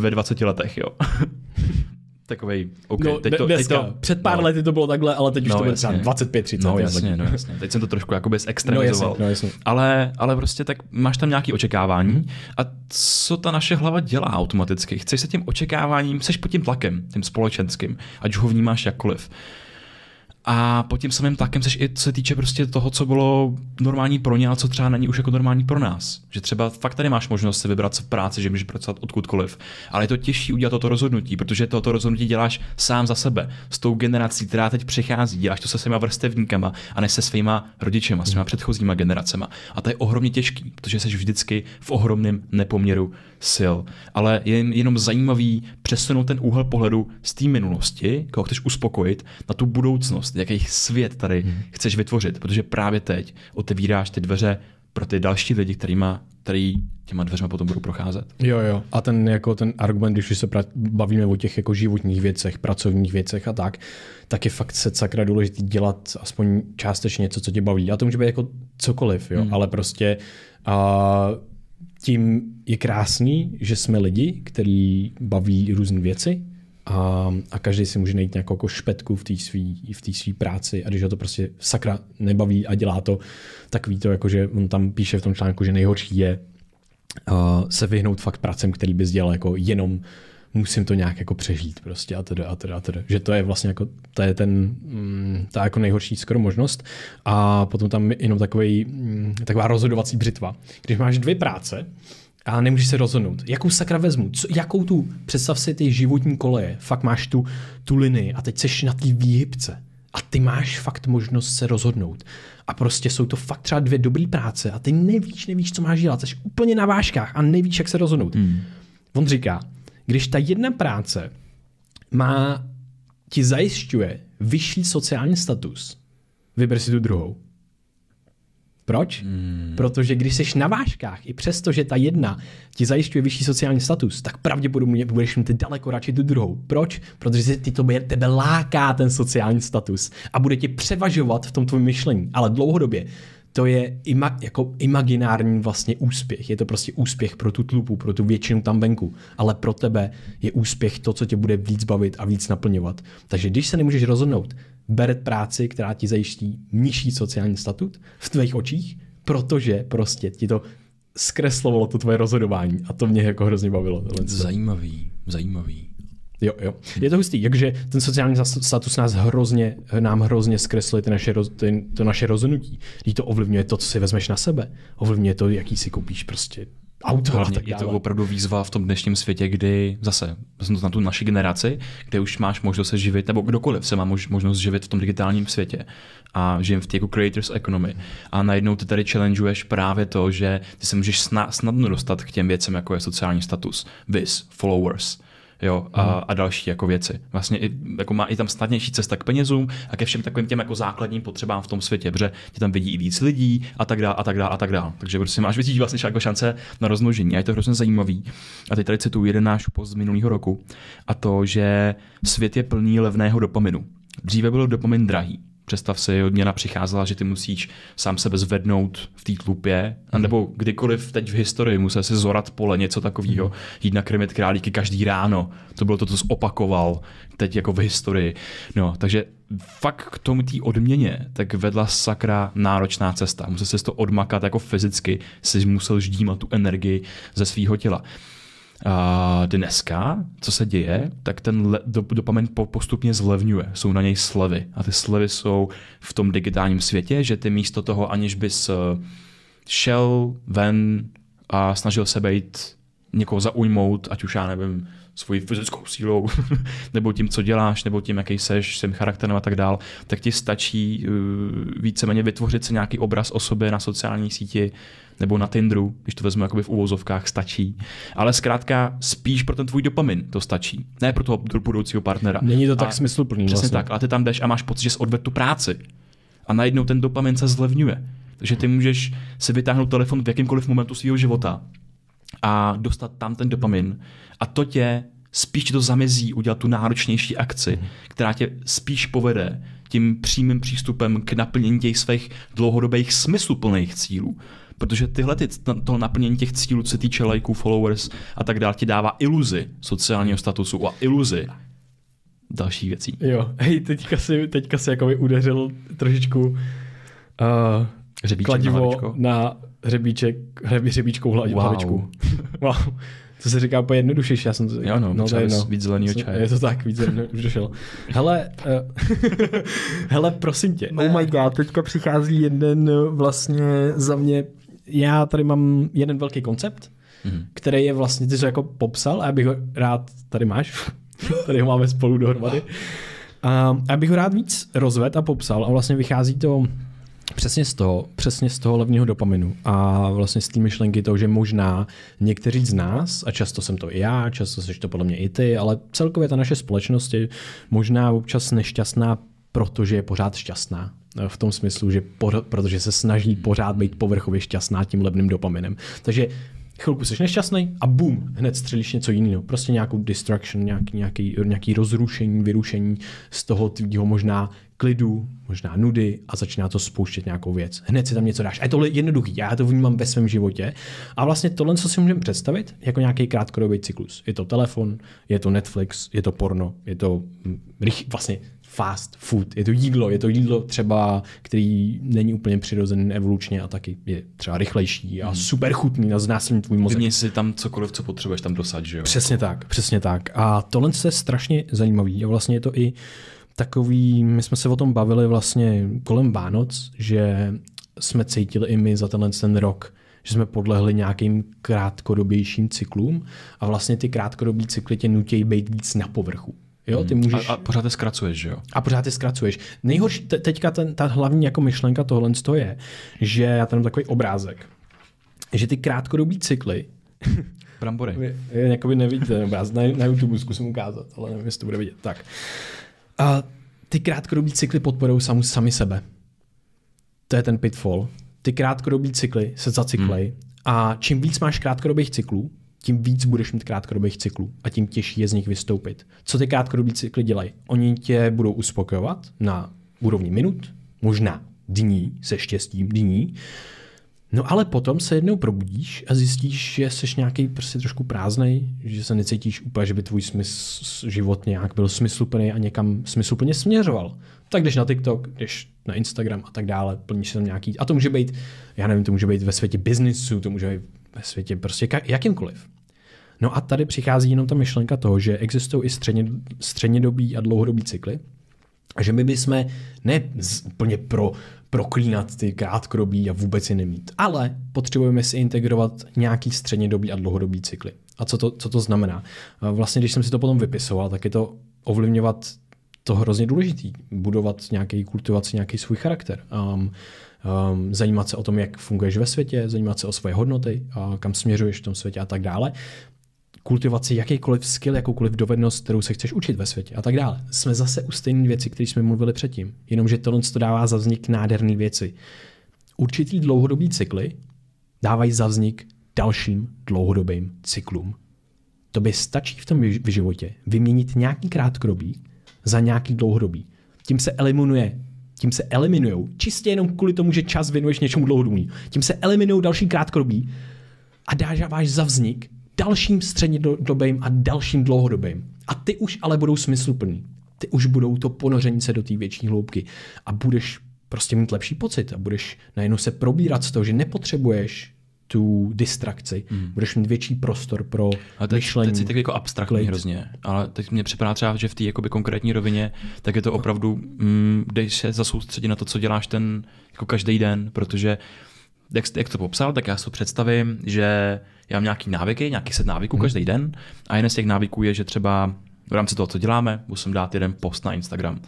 ve 20 letech, jo. Takovej, okay, no, teď to, teď to, před pár no. lety to bylo takhle, ale teď už no, to bude třeba 25, 30. No jasně, no jasně. Teď jsem to trošku jakoby zextremizoval. No, jasně, no, jasně. Ale, ale prostě tak máš tam nějaké očekávání mm. a co ta naše hlava dělá automaticky? Chceš se tím očekáváním, seš pod tím tlakem, tím společenským, ať ho vnímáš jakkoliv. A pod tím samým tlakem seš i co se týče prostě toho, co bylo normální pro ně, a co třeba není už jako normální pro nás. Že třeba fakt tady máš možnost si vybrat v práci, že můžeš pracovat odkudkoliv. Ale je to těžší udělat toto rozhodnutí, protože toto rozhodnutí děláš sám za sebe, s tou generací, která teď přichází. Děláš to se svýma vrstevníkama a ne se svýma rodičema, svýma předchozíma generacema. A to je ohromně těžký, protože jsi vždycky v ohromném nepoměru sil. Ale je jenom zajímavý přesunout ten úhel pohledu z té minulosti, koho chceš uspokojit, na tu budoucnost, jaký svět tady hmm. chceš vytvořit, protože právě teď otevíráš ty dveře pro ty další lidi, kterýma, který těma dveřma potom budou procházet. Jo, jo. A ten, jako ten argument, když se pra- bavíme o těch jako životních věcech, pracovních věcech a tak, tak je fakt se sakra důležitý dělat aspoň částečně něco, co tě baví. A to může být jako cokoliv, jo. Hmm. Ale prostě uh, tím je krásný, že jsme lidi, který baví různé věci a, a každý si může najít nějakou jako špetku v té v té práci. A když ho to prostě sakra nebaví a dělá to, tak ví to, jako, že on tam píše v tom článku, že nejhorší je uh, se vyhnout fakt pracem, který bys dělal jako jenom musím to nějak jako přežít prostě a teda a teda a teda. Že to je vlastně jako, to je ten, mm, ta jako nejhorší skoro možnost. A potom tam jenom takový, mm, taková rozhodovací břitva. Když máš dvě práce, a nemůžeš se rozhodnout. Jakou sakra vezmu? Co, jakou tu, představ si ty životní koleje, fakt máš tu, tu linii a teď seš na té výhybce. A ty máš fakt možnost se rozhodnout. A prostě jsou to fakt třeba dvě dobré práce a ty nevíš, nevíš, co máš dělat. Jsi úplně na váškách a nevíš, jak se rozhodnout. Hmm. On říká, když ta jedna práce má, ti zajišťuje vyšší sociální status, vyber si tu druhou. Proč? Hmm. Protože když jsi na vážkách, i přesto, že ta jedna ti zajišťuje vyšší sociální status, tak pravděpodobně budeš mít daleko radši tu druhou. Proč? Protože ty to tebe láká ten sociální status a bude ti převažovat v tom tvém myšlení. Ale dlouhodobě to je ima, jako imaginární vlastně úspěch. Je to prostě úspěch pro tu tlupu, pro tu většinu tam venku. Ale pro tebe je úspěch to, co tě bude víc bavit a víc naplňovat. Takže když se nemůžeš rozhodnout, beret práci, která ti zajistí nižší sociální statut v tvých očích, protože prostě ti to zkreslovalo to tvoje rozhodování a to mě jako hrozně bavilo. Zajímavý, zajímavý. Jo, jo. Je to hustý, jakže ten sociální status nás hrozně, nám hrozně zkresluje ty naše, ty, to naše rozhodnutí. Když to ovlivňuje to, co si vezmeš na sebe. Ovlivňuje to, jaký si koupíš prostě auto. Hlavně je to opravdu výzva v tom dnešním světě, kdy zase na tu naši generaci, kde už máš možnost se živit, nebo kdokoliv se má možnost živit v tom digitálním světě a žijem v té jako creators economy. A najednou ty tady challengeuješ právě to, že ty se můžeš snadno dostat k těm věcem, jako je sociální status, vis, followers, jo, a, hmm. a další jako věci. Vlastně i, jako má i tam snadnější cesta k penězům a ke všem takovým těm jako základním potřebám v tom světě, protože ti tam vidí i víc lidí a tak dále a tak dále a tak dále. Takže prostě máš větší vlastně jako šance na rozmnožení a je to hrozně zajímavý. A teď tady cituju jeden náš post z minulého roku a to, že svět je plný levného dopaminu. Dříve byl dopamin drahý, Představ si, odměna přicházela, že ty musíš sám sebe zvednout v té tlupě, mm. nebo kdykoliv teď v historii musel si zorat pole, něco takového, mm. jít nakrmit králíky každý ráno. To bylo to, co jsi opakoval teď jako v historii. No, takže fakt k tomu té odměně, tak vedla sakra náročná cesta. Musel si to odmakat jako fyzicky, si musel ždímat tu energii ze svého těla. A dneska, co se děje, tak ten le, do, dopamin postupně zlevňuje. Jsou na něj slevy. A ty slevy jsou v tom digitálním světě, že ty místo toho, aniž bys eh, šel ven a snažil se být někoho zaujmout, ať už já nevím, svojí fyzickou sílou, nebo tím, co děláš, nebo tím, jaký seš, svým charakterem a tak dál, tak ti stačí uh, víceméně vytvořit si nějaký obraz o sobě na sociální síti, nebo na Tinderu, když to vezmu jakoby v uvozovkách, stačí. Ale zkrátka spíš pro ten tvůj dopamin to stačí, ne pro toho budoucího partnera. Není to tak a smysluplný. Přesně vlastně. tak, ale ty tam jdeš a máš pocit, že jsi odvedl tu práci. A najednou ten dopamin se zlevňuje. Takže ty můžeš si vytáhnout telefon v jakýmkoliv momentu svého života a dostat tam ten dopamin. A to tě spíš to zamezí udělat tu náročnější akci, mm. která tě spíš povede tím přímým přístupem k naplnění těch svých dlouhodobých smysluplných cílů. Protože tyhle ty, to naplnění těch cílů, co se týče lajků, followers a tak dále, ti dává iluzi sociálního statusu a iluzi dalších věcí. Jo, hej, teďka si, teďka si jako udeřil trošičku uh, kladivo na, na hřebíček, hřebíčkou hlavičku. Wow. wow. To se říká úplně jednodušší, já jsem to... Jo, no, no to je no. víc zeleného čaje. Je to tak, víc zeleného, už došel. Hele, uh, hele, prosím tě, oh my god, teďka přichází jeden vlastně za mě já tady mám jeden velký koncept, mm-hmm. který je vlastně, ty jsi jako popsal a já bych ho rád, tady máš, tady ho máme spolu dohromady, a já bych ho rád víc rozvedl a popsal a vlastně vychází to Přesně z toho, přesně z toho levního dopaminu a vlastně z té myšlenky toho, že možná někteří z nás, a často jsem to i já, často jsi to podle mě i ty, ale celkově ta naše společnost je možná občas nešťastná, protože je pořád šťastná v tom smyslu, že po, protože se snaží pořád být povrchově šťastná tím levným dopaminem. Takže chvilku jsi nešťastný a bum, hned střelíš něco jiného. Prostě nějakou distraction, nějaký, nějaký, nějaký rozrušení, vyrušení z toho tvýho možná klidu, možná nudy a začíná to spouštět nějakou věc. Hned si tam něco dáš. A je to jednoduchý, já to vnímám ve svém životě. A vlastně tohle, co si můžeme představit, jako nějaký krátkodobý cyklus. Je to telefon, je to Netflix, je to porno, je to hm, vlastně fast food. Je to jídlo, je to jídlo třeba, který není úplně přirozený evolučně a taky je třeba rychlejší a hmm. super chutný na znásilní tvůj mozek. Vyměň si tam cokoliv, co potřebuješ tam dosad, že jo? Přesně tak, přesně tak. A tohle je strašně zajímavý a vlastně je to i takový, my jsme se o tom bavili vlastně kolem Vánoc, že jsme cítili i my za tenhle ten rok, že jsme podlehli nějakým krátkodobějším cyklům a vlastně ty krátkodobý cykly tě nutí být víc na povrchu. Jo, ty hmm. můžeš... a, a pořád je zkracuješ, že jo? A pořád je zkracuješ. Nejhorší, te, teďka ten, ta hlavní jako myšlenka tohle je, že já tam takový obrázek, že ty krátkodobý cykly Brambory. Vy, jakoby nevidíte ten obráz, na, na YouTube zkusím ukázat, ale nevím, jestli to bude vidět. Tak. A ty krátkodobý cykly podporují sami, sami sebe. To je ten pitfall. ty krátkodobý cykly se zacyklej hmm. a čím víc máš krátkodobých cyklů, tím víc budeš mít krátkodobých cyklů a tím těžší je z nich vystoupit. Co ty krátkodobí cykly dělají? Oni tě budou uspokojovat na úrovni minut, možná dní, se štěstím dní, No ale potom se jednou probudíš a zjistíš, že jsi nějaký prostě trošku prázdnej, že se necítíš úplně, že by tvůj smysl, život nějak byl smysluplný a někam smysluplně směřoval. Tak jdeš na TikTok, jdeš na Instagram a tak dále, plníš se tam nějaký, a to může být, já nevím, to může být ve světě biznisu, to může být ve světě prostě jakýmkoliv. No a tady přichází jenom ta myšlenka toho, že existují i středně, střednědobí a dlouhodobí cykly, a že my bychom ne úplně pro, proklínat ty krátkodobí a vůbec je nemít, ale potřebujeme si integrovat nějaký střednědobí a dlouhodobý cykly. A co to, co to znamená? Vlastně, když jsem si to potom vypisoval, tak je to ovlivňovat to hrozně důležitý. Budovat nějaký, kultivovat si nějaký svůj charakter. Um, um, zajímat se o tom, jak funguješ ve světě, zajímat se o svoje hodnoty, uh, kam směřuješ v tom světě a tak dále kultivaci jakýkoliv skill, jakoukoliv dovednost, kterou se chceš učit ve světě a tak dále. Jsme zase u stejné věci, které jsme mluvili předtím. Jenomže tohle to dává za vznik nádherné věci. Určitý dlouhodobý cykly dávají za vznik dalším dlouhodobým cyklům. To by stačí v tom v životě vyměnit nějaký krátkodobý za nějaký dlouhodobý. Tím se eliminuje tím se eliminují, čistě jenom kvůli tomu, že čas věnuješ něčemu dlouhodobý. Tím se eliminují další krátkodobí a dáváš za vznik dalším střednědobým a dalším dlouhodobým. A ty už ale budou smysluplný. Ty už budou to ponoření se do té větší hloubky a budeš prostě mít lepší pocit a budeš najednou se probírat z toho, že nepotřebuješ tu distrakci, mm. budeš mít větší prostor pro ale teď, myšlení. Teď si tak jako abstraktní klid. hrozně, ale teď mě připadá třeba, že v té konkrétní rovině, tak je to opravdu, mm, dej se zasoustředit na to, co děláš ten jako každý den, protože jak, jak to popsal, tak já si to představím, že já mám nějaký návyky, nějaký set návyků hmm. každý den a jeden z těch návyků je, že třeba v rámci toho, co děláme, musím dát jeden post na Instagram.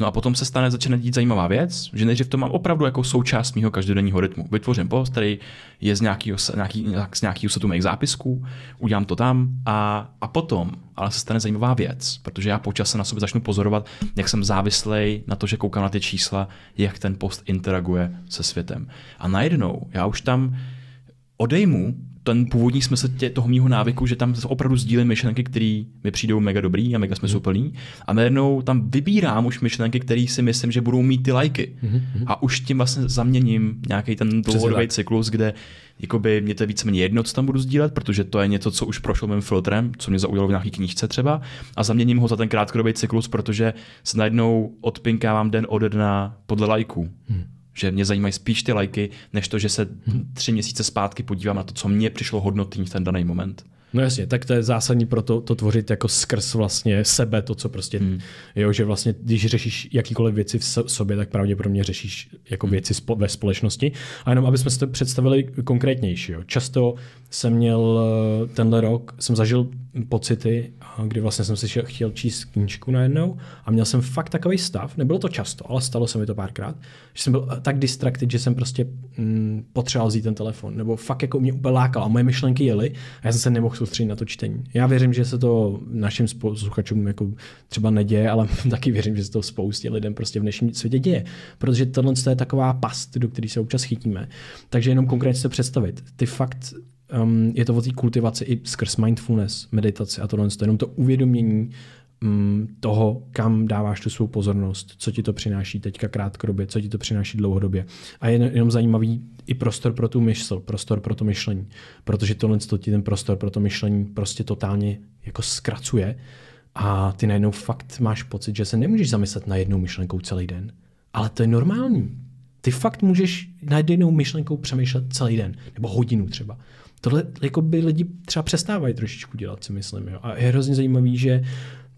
No a potom se stane, začne dít zajímavá věc, že nejdřív to mám opravdu jako součást mého každodenního rytmu. Vytvořím post, který je z nějakého, nějaký, z nějakého setu mých zápisků, udělám to tam a, a potom ale se stane zajímavá věc, protože já po čase na sobě začnu pozorovat, jak jsem závislej na to, že koukám na ty čísla, jak ten post interaguje se světem. A najednou já už tam odejmu ten původní smysl tě, toho mýho návyku, že tam opravdu sdílím myšlenky, které mi přijdou mega dobrý a mega smysluplný. A najednou tam vybírám už myšlenky, které si myslím, že budou mít ty lajky. Mm-hmm. A už tím vlastně zaměním nějaký ten dlouhodobý cyklus, kde jakoby mě to je víceméně jedno, co tam budu sdílet, protože to je něco, co už prošlo mým filtrem, co mě zaujalo v nějaké knížce třeba, a zaměním ho za ten krátkodobý cyklus, protože se najednou odpinkávám den ode dna podle lajků. Mm. Že mě zajímají spíš ty lajky, než to, že se tři měsíce zpátky podívám na to, co mě přišlo hodnotný v ten daný moment. No jasně, tak to je zásadní pro to, to tvořit jako skrz vlastně sebe, to, co prostě, hmm. jo, že vlastně, když řešíš jakýkoliv věci v sobě, tak pravděpodobně řešíš jako hmm. věci spo, ve společnosti. A jenom, aby jsme si to představili konkrétnější. Jo. Často jsem měl eh, tenhle rok, jsem zažil pocity, kdy vlastně jsem si chtěl číst knížku najednou a měl jsem fakt takový stav, nebylo to často, ale stalo se mi to párkrát, že jsem byl eh, tak distracted, že jsem prostě mm, potřeboval vzít ten telefon, nebo fakt jako mě úplně lákal a moje myšlenky jely a já jsem se nemohl soustředit na to čtení. Já věřím, že se to našim posluchačům jako třeba neděje, ale taky věřím, že se to spoustě lidem prostě v dnešním světě děje, protože tohle je taková past, do které se občas chytíme. Takže jenom konkrétně se představit. Ty fakt um, je to o té kultivaci i skrz mindfulness, meditaci a tohle, to jenom to uvědomění um, toho, kam dáváš tu svou pozornost, co ti to přináší teďka krátkodobě, co ti to přináší dlouhodobě. A je jenom zajímavý i prostor pro tu mysl, prostor pro to myšlení, protože tohle to ti ten prostor pro to myšlení prostě totálně jako zkracuje a ty najednou fakt máš pocit, že se nemůžeš zamyslet na jednou myšlenkou celý den. Ale to je normální. Ty fakt můžeš na jednou myšlenkou přemýšlet celý den, nebo hodinu třeba. Tohle jako by lidi třeba přestávají trošičku dělat, si myslím. Jo? A je hrozně zajímavý, že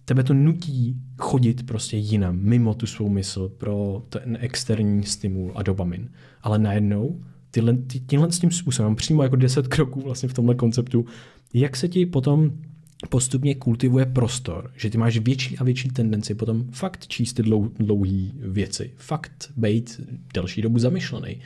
tebe to nutí chodit prostě jinam, mimo tu svou mysl pro ten externí stimul a dopamin. Ale najednou tyhle, ty, tímhle s tím způsobem, přímo jako deset kroků vlastně v tomhle konceptu, jak se ti potom postupně kultivuje prostor, že ty máš větší a větší tendenci potom fakt číst ty dlou, dlouhé věci, fakt být delší dobu zamyšlený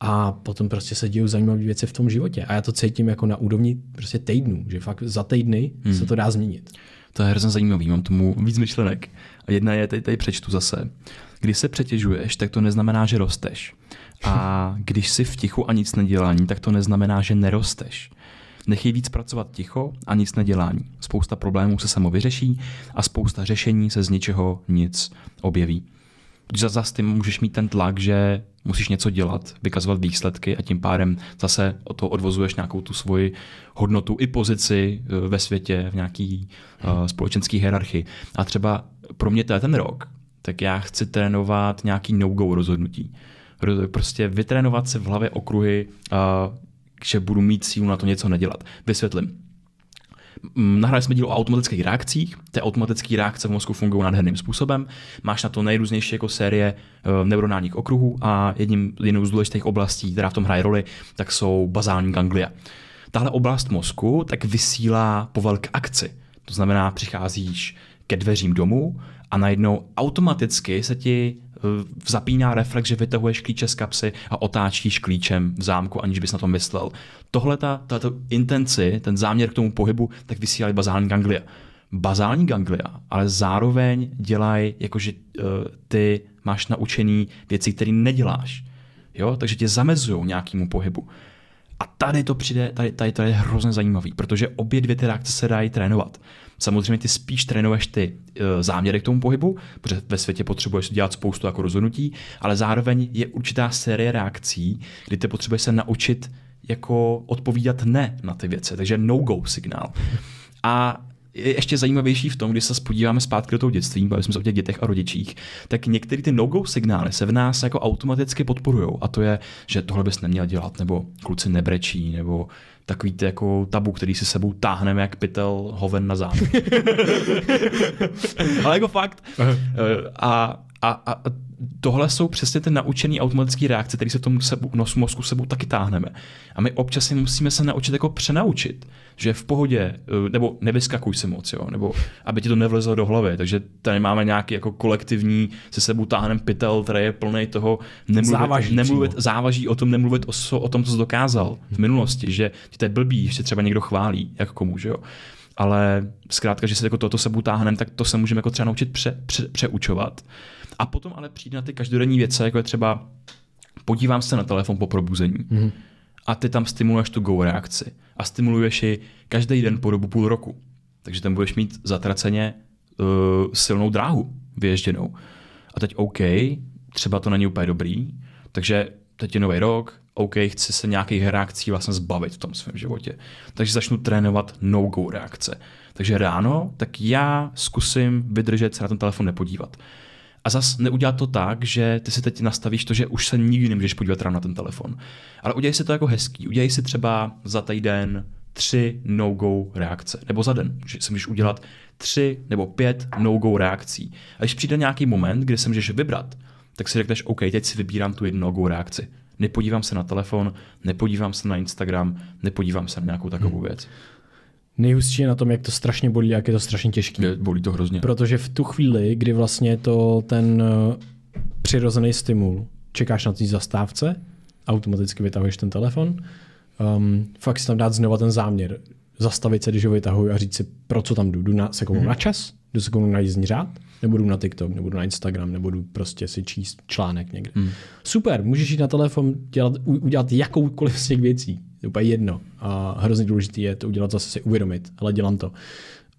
a potom prostě se dějí zajímavé věci v tom životě. A já to cítím jako na úrovni prostě týdnů, že fakt za týdny hmm. se to dá změnit. To je hrozně zajímavý, mám tomu víc myšlenek. A jedna je, tady, tady přečtu zase. Když se přetěžuješ, tak to neznamená, že rosteš. A když jsi v tichu a nic nedělání, tak to neznamená, že nerosteš. Nechej víc pracovat ticho a nic nedělání. Spousta problémů se samo vyřeší a spousta řešení se z ničeho nic objeví. Protože zase ty můžeš mít ten tlak, že musíš něco dělat, vykazovat výsledky a tím pádem zase o to odvozuješ nějakou tu svoji hodnotu i pozici eh, ve světě, v nějaký uh, společenský hierarchii. A třeba pro mě to je ten rok, tak já chci trénovat nějaký no-go rozhodnutí. Prostě vytrénovat se v hlavě okruhy, uh, že budu mít sílu na to něco nedělat. Vysvětlím. Mm, nahráli jsme díl o automatických reakcích. Ty automatické reakce v mozku fungují nádherným způsobem. Máš na to nejrůznější jako série uh, neuronálních okruhů a jedním, jednou z důležitých oblastí, která v tom hraje roli, tak jsou bazální ganglia. Tahle oblast mozku tak vysílá povel k akci. To znamená, přicházíš ke dveřím domu a najednou automaticky se ti Eh, zapíná reflex, že vytahuješ klíče z kapsy a otáčíš klíčem v zámku, aniž bys na to myslel. Tohle ta, tato intenci, ten záměr k tomu pohybu, tak vysílají bazální ganglia. Bazální ganglia, ale zároveň dělají, jakože uh, ty máš naučený věci, které neděláš. Jo? Takže tě zamezují nějakému pohybu. A tady to přijde, tady, tady to je hrozně zajímavý, protože obě dvě ty reakce se dají trénovat. Samozřejmě ty spíš trénuješ ty e, záměry k tomu pohybu, protože ve světě potřebuješ dělat spoustu jako rozhodnutí, ale zároveň je určitá série reakcí, kdy ty potřebuješ se naučit jako odpovídat ne na ty věci, takže no-go signál. A je ještě zajímavější v tom, když se podíváme zpátky do toho dětství, bavili jsme se o těch dětech a rodičích, tak některé ty no-go signály se v nás jako automaticky podporují. A to je, že tohle bys neměl dělat, nebo kluci nebrečí, nebo takový ty jako tabu, který si sebou táhneme jak pytel hoven na zámek. Ale jako fakt. Eh, a, a, a tohle jsou přesně ty naučené automatické reakce, které se tomu sebu, nos, mozku sebou taky táhneme. A my občas si musíme se naučit jako přenaučit, že v pohodě, eh, nebo nevyskakuj si moc, jo, nebo aby ti to nevlezlo do hlavy. Takže tady máme nějaký jako kolektivní, se sebou táhnem pytel, který je plný toho nemluvit, závaží, nemluvit závaží o tom, nemluvit o, o tom, co jsi dokázal v minulosti, že ti to je blbý, že třeba někdo chválí, jak komu, že jo ale zkrátka, že se jako toto sebou táhneme, tak to se můžeme jako třeba naučit pře, pře, přeučovat. A potom ale přijde na ty každodenní věci, jako je třeba podívám se na telefon po probuzení. Mm-hmm. A ty tam stimuluješ tu go reakci. A stimuluješ ji každý den po dobu půl roku. Takže tam budeš mít zatraceně uh, silnou dráhu vyježděnou. A teď OK, třeba to není úplně dobrý, takže teď je nový rok, OK, chci se nějakých reakcí vlastně zbavit v tom svém životě. Takže začnu trénovat no-go reakce. Takže ráno, tak já zkusím vydržet se na ten telefon nepodívat. A zas neudělat to tak, že ty si teď nastavíš to, že už se nikdy nemůžeš podívat ráno na ten telefon. Ale udělej si to jako hezký. Udělej si třeba za týden tři no-go reakce. Nebo za den. Že si můžeš udělat tři nebo pět no-go reakcí. A když přijde nějaký moment, kdy se můžeš vybrat, tak si řekneš, OK, teď si vybírám tu jednu no-go reakci. Nepodívám se na telefon, nepodívám se na Instagram, nepodívám se na nějakou takovou hmm. věc. Nejhustší je na tom, jak to strašně bolí, jak je to strašně těžké. Bolí to hrozně. Protože v tu chvíli, kdy vlastně to ten eh, přirozený stimul, čekáš na té zastávce, automaticky vytahuješ ten telefon, um, fakt si tam dát znova ten záměr, zastavit se, když ho vytahuji a říct si, pro co tam jdu. Jdu na, se hmm. na čas, jdu se na jízdní řád, nebudu na TikTok, nebudu na Instagram, nebudu prostě si číst článek někde. Hmm. Super, můžeš jít na telefon, dělat, udělat jakoukoliv z těch věcí. Je úplně jedno. A hrozně důležité je to udělat zase si uvědomit, ale dělám to.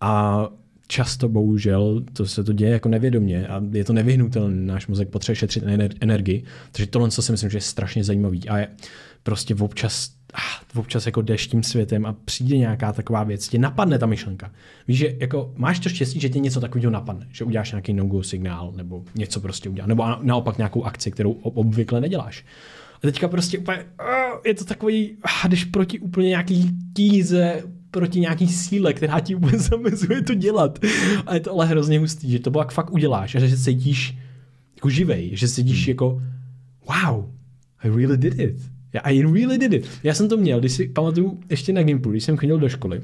A často bohužel to se to děje jako nevědomě a je to nevyhnutelné. Náš mozek potřebuje šetřit energii, takže tohle co si myslím, že je strašně zajímavý. A je prostě občas ah, občas jako jdeš tím světem a přijde nějaká taková věc, tě napadne ta myšlenka. Víš, že jako máš to štěstí, že tě něco takového napadne, že uděláš nějaký no signál nebo něco prostě uděláš, nebo naopak nějakou akci, kterou obvykle neděláš. A teďka prostě úplně, je to takový, jdeš proti úplně nějaký tíze, proti nějaký síle, která ti úplně zamezuje to dělat. A je to ale hrozně hustý, že to bylo jak fakt uděláš a že se cítíš jako živej, že se cítíš hmm. jako wow, I really did it. I really did it. Já jsem to měl, když si pamatuju ještě na Gimplu, když jsem chodil do školy.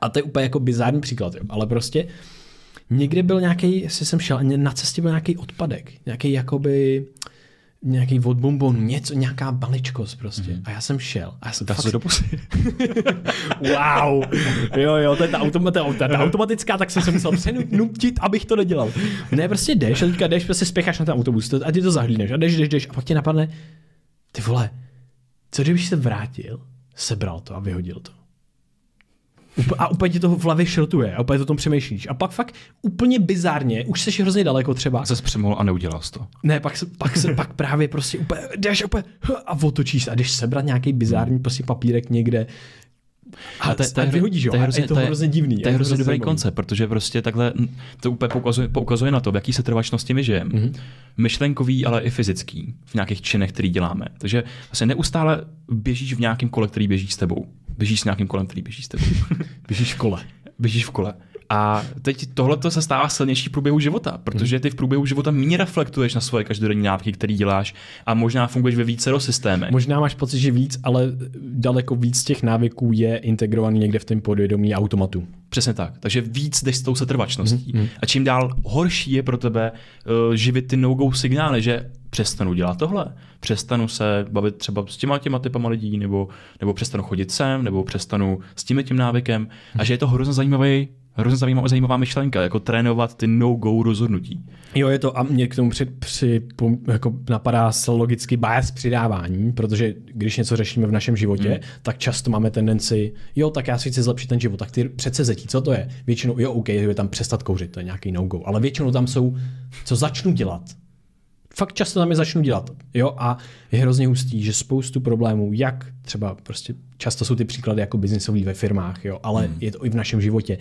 A to je úplně jako bizární příklad, jo. ale prostě někde byl nějaký, jestli jsem šel, na cestě byl nějaký odpadek, nějaký jakoby nějaký od bombonu, něco, nějaká maličkost prostě. Mm. A já jsem šel. A já jsem fakt... se do pusy. wow. Jo, jo, to je ta, automa, ta, ta, ta automatická, tak jsem se musel přenutit, abych to nedělal. Ne, prostě jdeš a teďka jdeš, prostě spěcháš na ten autobus a ty to zahlídneš a jdeš, jdeš, jdeš a pak tě napadne, ty vole, co kdybych se vrátil, sebral to a vyhodil to. A úplně ti to v hlavě šrotuje a úplně to o tom přemýšlíš. A pak fakt úplně bizárně, už jsi hrozně daleko třeba. Se přemohl a neudělal to. Ne, pak, se, pak, se, pak právě prostě úplně, jdeš úplně a otočíš se a jdeš sebrat nějaký bizární prostě papírek někde, a, to, to, vyhodíš, jo? To je, hrozně, je to, hrozně divný. To je hrozně dobrý koncept, protože prostě takhle to úplně poukazuje, poukazuje na to, v jaký se trvačnosti my žijeme. Mm-hmm. Myšlenkový, ale i fyzický v nějakých činech, který děláme. Takže vlastně neustále běžíš v nějakém kole, který běží s tebou. Běžíš s nějakým kolem, který běží s tebou. běžíš v kole. Běžíš v kole. A teď tohle se stává silnější v průběhu života, protože ty v průběhu života méně reflektuješ na svoje každodenní návyky, které děláš a možná funguješ ve více systémech. Možná máš pocit, že víc, ale daleko víc těch návyků je integrovaný někde v tom podvědomí automatu. Přesně tak. Takže víc jdeš s tou setrvačností. Mm-hmm. A čím dál horší je pro tebe uh, živit ty no-go signály, že přestanu dělat tohle, přestanu se bavit třeba s těma těma typama lidí, nebo, nebo přestanu chodit sem, nebo přestanu s tím tím návykem. A že je to hrozně zajímavý hrozně zajímavá, zajímavá myšlenka, jako trénovat ty no-go rozhodnutí. Jo, je to a mě k tomu při, při, jako napadá se logicky bias přidávání, protože když něco řešíme v našem životě, hmm. tak často máme tendenci, jo, tak já si chci zlepšit ten život, tak ty předsezetí, co to je? Většinou, jo, OK, je tam přestat kouřit, to je nějaký no-go, ale většinou tam jsou, co začnu dělat. Fakt často tam je začnu dělat. Jo, a je hrozně hustý, že spoustu problémů, jak třeba prostě často jsou ty příklady jako biznisový ve firmách, jo, ale hmm. je to i v našem životě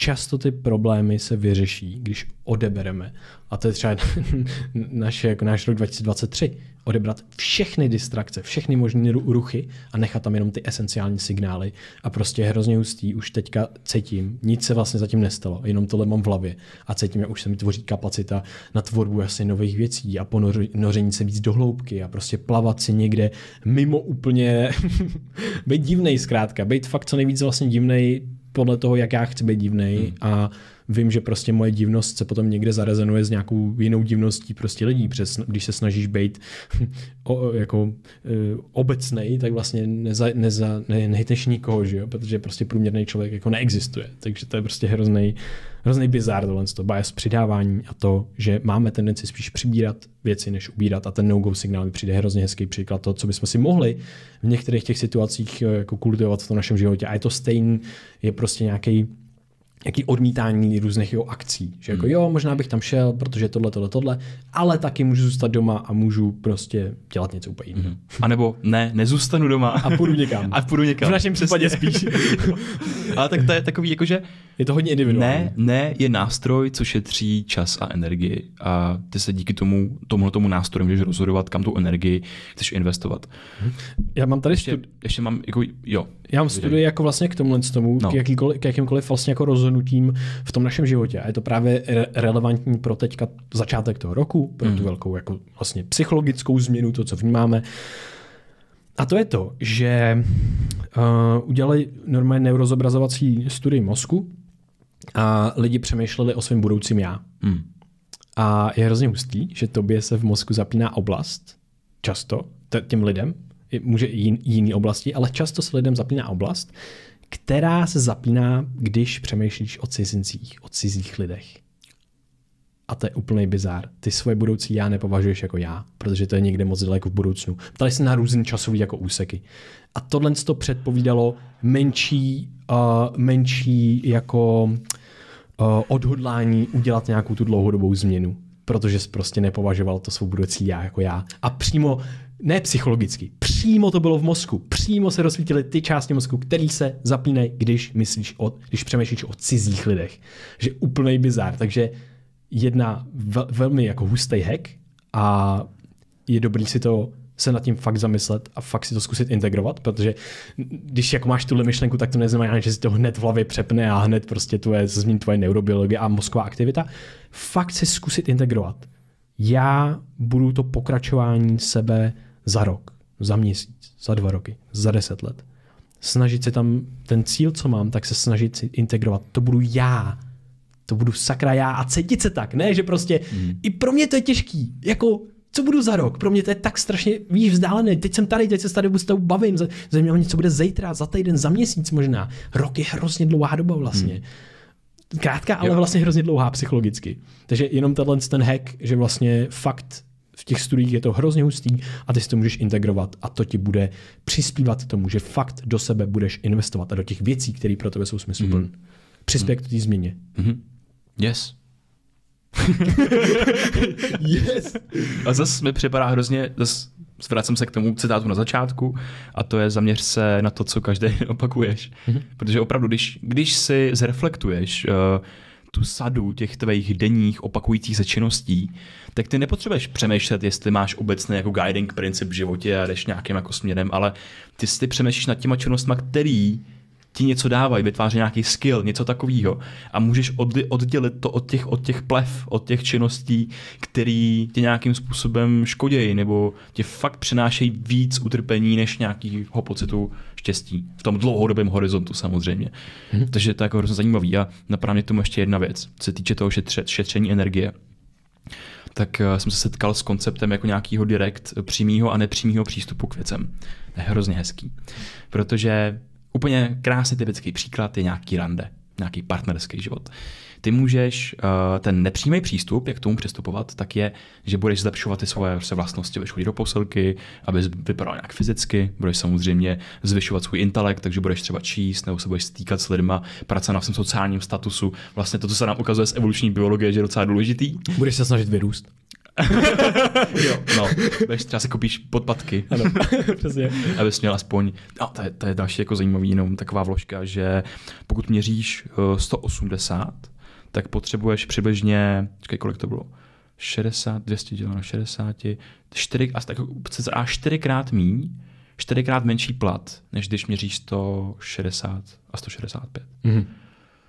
často ty problémy se vyřeší, když odebereme, a to je třeba naše, jako náš rok 2023, odebrat všechny distrakce, všechny možné ruchy a nechat tam jenom ty esenciální signály. A prostě hrozně hustý, už teďka cítím, nic se vlastně zatím nestalo, jenom tohle mám v hlavě a cítím, jak už se mi tvoří kapacita na tvorbu asi nových věcí a ponoření se víc do hloubky a prostě plavat si někde mimo úplně, být divnej zkrátka, být fakt co nejvíc vlastně divnej, podle toho, jak já chci být divný hmm. a vím, že prostě moje divnost se potom někde zarezonuje s nějakou jinou divností prostě lidí, přes, když se snažíš být jako e, obecnej, tak vlastně neza, neza, ne, nejteš nikoho, že jo? protože prostě průměrný člověk jako neexistuje, takže to je prostě hrozný, hrozný bizár tohle, to bias přidávání a to, že máme tendenci spíš přibírat věci, než ubírat. A ten no-go signál mi přijde hrozně hezký příklad to, co bychom si mohli v některých těch situacích e, jako kultivovat v tom našem životě. A je to stejný, je prostě nějaký jaký odmítání různých jeho akcí. Že jako hmm. jo, možná bych tam šel, protože tohle, tohle, tohle, ale taky můžu zůstat doma a můžu prostě dělat něco úplně jiného. Hmm. A nebo ne, nezůstanu doma. A půjdu někam. A půjdu někam. V našem případě spíš. ale tak to je takový, jakože... Je to hodně individuální. Ne, ne je nástroj, co šetří čas a energii. A ty se díky tomu, tomuhle tomu nástroji můžeš rozhodovat, kam tu energii chceš investovat. Já mám tady ještě, ještě mám, jako, jo. Já mám studii jako vlastně k tomu, tomu no. k, jakýkoliv, k jakýmkoliv vlastně jako rozhodnutím v tom našem životě. A je to právě re- relevantní pro teďka začátek toho roku, pro mm. tu velkou jako vlastně psychologickou změnu, to, co vnímáme. A to je to, že uh, udělali normálně neurozobrazovací studii mozku a lidi přemýšleli o svém budoucím já. Mm. A je hrozně hustý, že tobě se v mozku zapíná oblast, často, těm lidem, může i jiný oblasti, ale často se lidem zapíná oblast, která se zapíná, když přemýšlíš o cizincích, o cizích lidech. A to je úplný bizár. Ty svoje budoucí já nepovažuješ jako já, protože to je někde moc daleko v budoucnu. Ptali se na různý časový jako úseky. A tohle to předpovídalo menší, uh, menší jako uh, odhodlání udělat nějakou tu dlouhodobou změnu protože jsi prostě nepovažoval to svou budoucí já jako já. A přímo ne psychologicky, přímo to bylo v mozku. Přímo se rozsvítily ty části mozku, které se zapínají, když myslíš o, když přemýšlíš o cizích lidech. Že úplný bizár. Takže jedna vel, velmi jako hustý hack a je dobrý si to se nad tím fakt zamyslet a fakt si to zkusit integrovat, protože když jako máš tuhle myšlenku, tak to neznamená, že si to hned v hlavě přepne a hned prostě tvoje, změní tvoje neurobiologie a mozková aktivita. Fakt si zkusit integrovat. Já budu to pokračování sebe za rok, za měsíc, za dva roky, za deset let. Snažit se tam ten cíl, co mám, tak se snažit si integrovat. To budu já. To budu sakra já a cítit se tak, ne, že prostě mm. i pro mě to je těžký. Jako co budu za rok? Pro mě to je tak strašně, víš, vzdálené. Teď jsem tady, teď se tady s tou bavím. Zajímavé mě, co bude zítra, za týden, za měsíc možná. Rok je hrozně dlouhá doba vlastně. Hmm. Krátká, ale jo. vlastně hrozně dlouhá psychologicky. Takže jenom tenhle ten hack, že vlastně fakt v těch studiích je to hrozně hustý a ty si to můžeš integrovat a to ti bude přispívat tomu, že fakt do sebe budeš investovat a do těch věcí, které pro tebe jsou smysluplné. Mm-hmm. Přispěje mm-hmm. k té změně. Mm-hmm. Yes. yes. A zase mi připadá hrozně, zase vracím se k tomu citátu na začátku a to je zaměř se na to, co každý opakuješ. Mm-hmm. Protože opravdu, když, když si zreflektuješ uh, tu sadu těch tvých denních opakujících se činností, tak ty nepotřebuješ přemýšlet, jestli máš obecný jako guiding princip v životě a jdeš nějakým jako směrem, ale ty si přemýšlíš nad těma činnostmi, který ti něco dávají, vytváří nějaký skill, něco takového. A můžeš oddělit to od těch, od těch plev, od těch činností, které ti nějakým způsobem škodějí, nebo ti fakt přinášejí víc utrpení než nějakého pocitu štěstí. V tom dlouhodobém horizontu samozřejmě. Hmm. Takže to je jako hrozně zajímavý. A napadá mě tomu ještě jedna věc, co se týče toho šetře, šetření energie tak eh, jsem se setkal s konceptem jako nějakého direkt přímého a nepřímého přístupu k věcem. To je hrozně hezký. Protože Úplně krásný typický příklad je nějaký rande, nějaký partnerský život. Ty můžeš, uh, ten nepřímý přístup, jak k tomu přistupovat, tak je, že budeš zlepšovat ty svoje prostě vlastnosti, budeš chodit do posilky, aby vypadal nějak fyzicky, budeš samozřejmě zvyšovat svůj intelekt, takže budeš třeba číst, nebo se budeš stýkat s lidma, pracovat na svém sociálním statusu. Vlastně to, co se nám ukazuje z evoluční biologie, že je docela důležitý. Budeš se snažit vyrůst. jo, no. Budeš třeba si koupíš podpatky. Ano, přesně. Abys měl aspoň, no, to je, to je další jako zajímavý jenom taková vložka, že pokud měříš 180, eh, tak potřebuješ přibližně, čekaj, kolik to bylo, 60, 200 děleno na 60, 4, a tak, a 4 krát míň, čtyřikrát menší plat, než když měříš 160 a 165. Mm-hmm.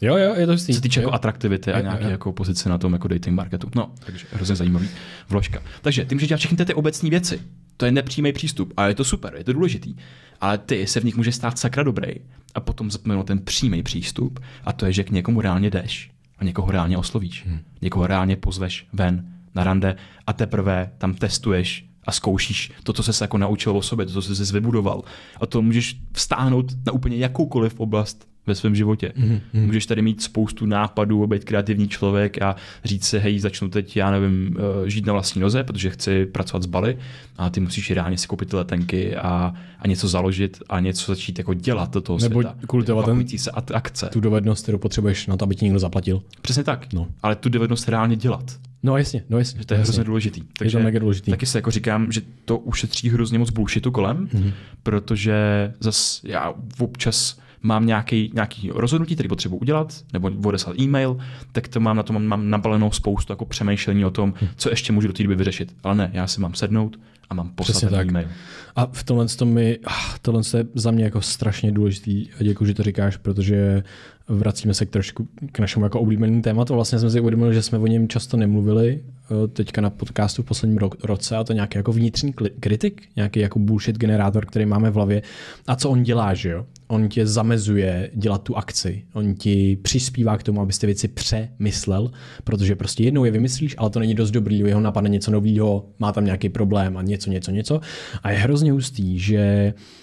Jo, jo, je to. Co se týče jako atraktivity a nějaké jako pozice na tom jako dating marketu. No, takže hrozně zajímavý vložka. Takže ty můžeš dělat všechny ty obecní věci. To je nepřímý přístup a je to super, je to důležitý. Ale ty se v nich může stát sakra dobrý a potom zapomenout ten přímý přístup a to je, že k někomu reálně jdeš a někoho reálně oslovíš. Hmm. Někoho reálně pozveš ven na rande a teprve tam testuješ a zkoušíš to, co se jako naučil o sobě, to, co jsi vybudoval. A to můžeš vstáhnout na úplně jakoukoliv oblast ve svém životě. Mm-hmm. Můžeš tady mít spoustu nápadů, být kreativní člověk a říct si, hej, začnu teď, já nevím, eh, žít na vlastní noze, protože chci pracovat s Bali a ty musíš reálně si koupit ty letenky a, a něco založit a něco začít jako dělat do toho Nebo světa. kultivovat ten, se akce. Tu dovednost, kterou potřebuješ na to, aby ti někdo zaplatil. Přesně tak, no. ale tu dovednost reálně dělat. No jasně, no jasně. To je hrozně důležitý. Takže je to mega důležitý. Taky se jako říkám, že to ušetří hrozně moc bullshitu kolem, mm-hmm. protože zas já občas mám nějaký, nějaký rozhodnutí, který potřebuji udělat, nebo odeslat e-mail, tak to mám na to mám, mám nabalenou spoustu jako přemýšlení o tom, hm. co ještě můžu do té doby vyřešit. Ale ne, já si mám sednout a mám poslat ten e-mail. A v tomhle to mi, ah, tohle je za mě jako strašně důležitý a děkuji, že to říkáš, protože vracíme se k trošku k našemu jako oblíbenému tématu. Vlastně jsme si uvědomili, že jsme o něm často nemluvili eh, teďka na podcastu v posledním roce a to nějaký jako vnitřní kritik, nějaký jako bullshit generátor, který máme v hlavě. A co on dělá, že jo? On tě zamezuje dělat tu akci. On ti přispívá k tomu, abyste věci přemyslel, protože prostě jednou je vymyslíš, ale to není dost dobrý, jeho napadne něco nového, má tam nějaký problém a něco, něco, něco. A je hrozně hustý, že Mm,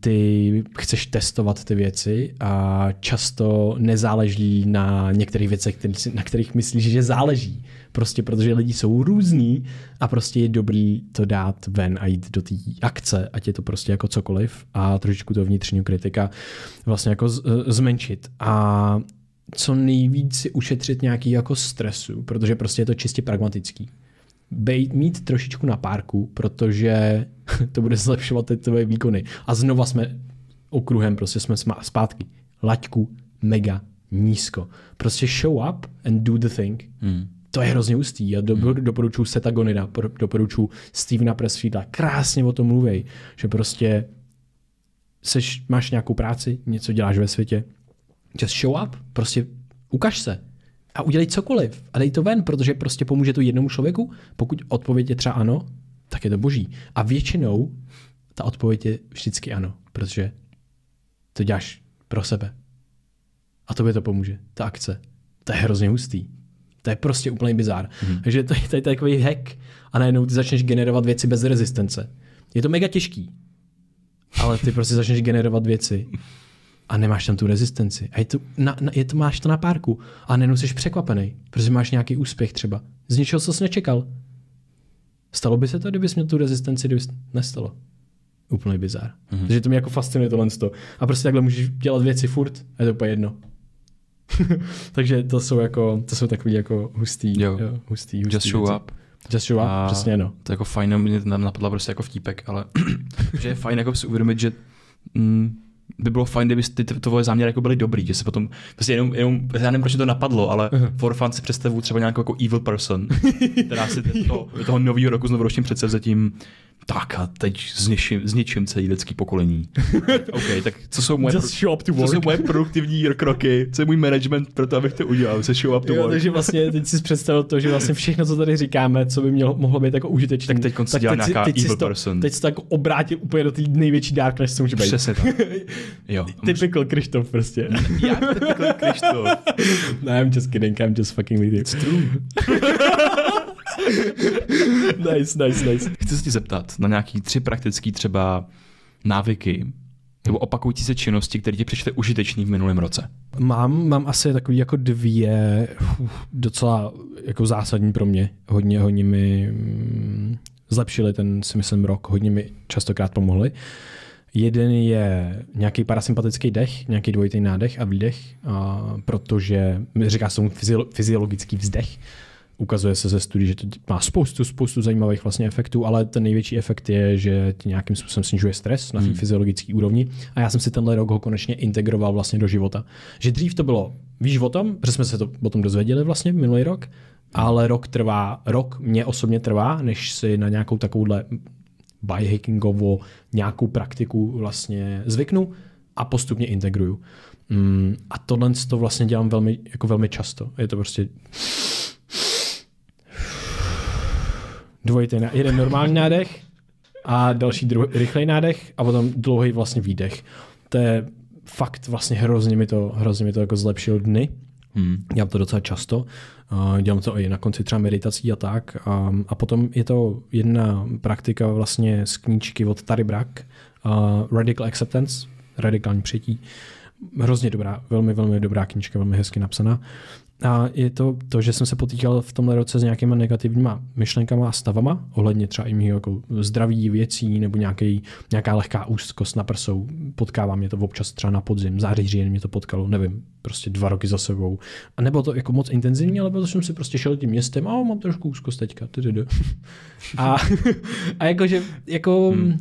ty chceš testovat ty věci a často nezáleží na některých věcech, na kterých myslíš, že záleží. Prostě protože lidi jsou různí a prostě je dobrý to dát ven a jít do té akce, ať je to prostě jako cokoliv a trošičku to vnitřního kritika vlastně jako zmenšit. A co nejvíc si ušetřit nějaký jako stresu, protože prostě je to čistě pragmatický bejt, mít trošičku na párku, protože to bude zlepšovat ty tvoje výkony. A znova jsme okruhem, prostě jsme zpátky. Laťku mega nízko. Prostě show up and do the thing. Hmm. To je hrozně ústý. Já do, hmm. doporučuji Seta Gonida, doporučuji Stevena Pressfielda. Krásně o tom mluví, že prostě seš, máš nějakou práci, něco děláš ve světě, just show up, prostě ukaž se a udělej cokoliv a dej to ven, protože prostě pomůže to jednomu člověku. Pokud odpověď je třeba ano, tak je to boží. A většinou ta odpověď je vždycky ano, protože to děláš pro sebe. A tobě to pomůže, ta akce. To je hrozně hustý. To je prostě úplný bizár. Hmm. Takže to, to je takový hack a najednou ty začneš generovat věci bez rezistence. Je to mega těžký, ale ty prostě začneš generovat věci a nemáš tam tu rezistenci. A je to, na, na, je to, máš to na párku a najednou jsi překvapený, protože máš nějaký úspěch třeba. Z něčeho, co jsi nečekal. Stalo by se to, kdybys měl tu rezistenci, kdybys nestalo. Úplný bizar. Mm-hmm. Takže to mě jako fascinuje tohle. A prostě takhle můžeš dělat věci furt a je to úplně jedno. Takže to jsou jako, to jsou takový jako hustý, jo. Jo, hustý, hustý Just show věci. up. Just show up, a přesně no. To je jako fajn, mě napadla prostě jako vtípek, ale že je fajn jako si uvědomit, že mm, by bylo fajn, kdyby ty tvoje záměry jako byly dobrý, že se potom, prostě jenom, jenom já nevím, proč to napadlo, ale uh-huh. for fun si představu třeba nějakou jako evil person, která si to, toho nového roku s novoročním předsevzetím tak a teď zničím, zničím celý lidský pokolení. OK, tak co jsou moje, Just show up to work. co jsou moje produktivní kroky, co je můj management pro to, abych to udělal, se show up to Jo, work. takže vlastně teď si představil to, že vlastně všechno, co tady říkáme, co by mělo, mohlo být jako užitečné. Tak teď konci dělá nějaká teď evil to, person. Teď se to jako obrátil úplně do té největší darkness, co může být. Přesně tak. Jo. Typical Krištof prostě. Jak typical Krištof? no, I'm just kidding, I'm just fucking with you. It's true. nice, nice, nice. Chci se ti zeptat na nějaký tři praktický třeba návyky nebo opakující se činnosti, které ti přišly užitečný v minulém roce. Mám, mám asi takový jako dvě uf, docela jako zásadní pro mě. Hodně, hodně mi mm, zlepšili ten, si myslím, rok. Hodně mi častokrát pomohli. Jeden je nějaký parasympatický dech, nějaký dvojitý nádech a výdech, a protože říká se fyzio- fyziologický vzdech. Ukazuje se ze studií, že to má spoustu, spoustu zajímavých vlastně efektů, ale ten největší efekt je, že ti nějakým způsobem snižuje stres na hmm. fyziologické úrovni. A já jsem si tenhle rok ho konečně integroval vlastně do života. Že dřív to bylo, víš o tom, protože jsme se to o tom dozvěděli vlastně minulý rok, ale rok trvá, rok mě osobně trvá, než si na nějakou takovouhle biohackingovou nějakou praktiku vlastně zvyknu a postupně integruju. Mm, a tohle to vlastně dělám velmi, jako velmi často. Je to prostě dvojitý, jeden normální nádech a další dru- rychlej nádech a potom dlouhý vlastně výdech. To je fakt vlastně hrozně mi to, hrozně mi to jako zlepšil dny. Hmm. Dělám to docela často. Uh, Dělám to i na konci třeba meditací a tak. A, a potom je to jedna praktika vlastně z knížky od Tary uh, Radical Acceptance, radikální přijetí. Hrozně dobrá, velmi, velmi dobrá knížka, velmi hezky napsaná. A je to to, že jsem se potýkal v tomhle roce s nějakýma negativníma myšlenkama a stavama, ohledně třeba i mého jako zdraví věcí nebo nějaký, nějaká lehká úzkost na prsou. Potkává mě to občas třeba na podzim, září, říjen mě to potkalo, nevím, prostě dva roky za sebou. A nebylo to jako moc intenzivní, ale protože jsem si prostě šel tím městem a mám trošku úzkost teďka. A, a jakože, jako, hmm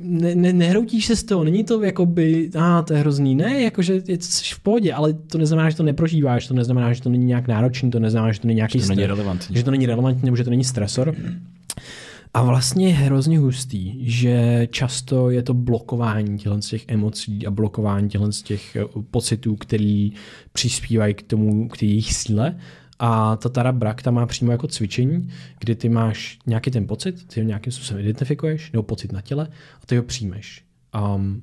ne, ne, nehroutíš se z toho, není to jako by, a ah, to je hrozný, ne, jakože je jsi v pohodě, ale to neznamená, že to neprožíváš, to neznamená, že to není nějak náročný, to neznamená, že to není nějaký Že to není relevantní. že to není relevantní nebo že to není stresor. A vlastně je hrozně hustý, že často je to blokování těchto z těch emocí a blokování těchto z těch eh, pocitů, který přispívají k tomu, k té jejich síle. A ta Tara Brak tam má přímo jako cvičení, kdy ty máš nějaký ten pocit, ty ho nějakým způsobem identifikuješ, nebo pocit na těle a ty ho přijmeš. Um,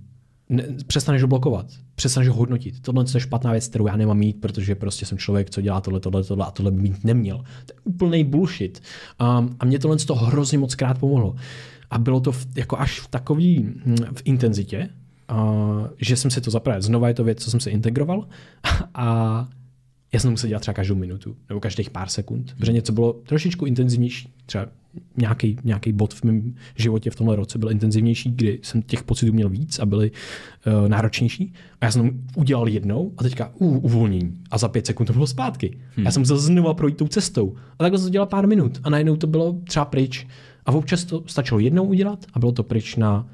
ne, přestaneš ho blokovat, přestaneš ho hodnotit. Tohle je špatná věc, kterou já nemám mít, protože prostě jsem člověk, co dělá tohle, tohle, tohle a tohle by mít neměl. To je úplný bullshit. Um, a mě tohle toho hrozně moc krát pomohlo. A bylo to v, jako až v takový hm, v intenzitě, uh, že jsem si to zaprvé, znova je to věc, co jsem se integroval a já jsem to musel dělat třeba každou minutu nebo každých pár sekund, protože něco bylo trošičku intenzivnější, třeba nějaký, nějaký bod v mém životě v tomhle roce byl intenzivnější, kdy jsem těch pocitů měl víc a byly uh, náročnější. A já jsem udělal jednou a teďka uh, uvolnění. A za pět sekund to bylo zpátky. Hmm. Já jsem musel znovu projít tou cestou. A takhle jsem to dělal pár minut a najednou to bylo třeba pryč. A občas to stačilo jednou udělat a bylo to pryč na,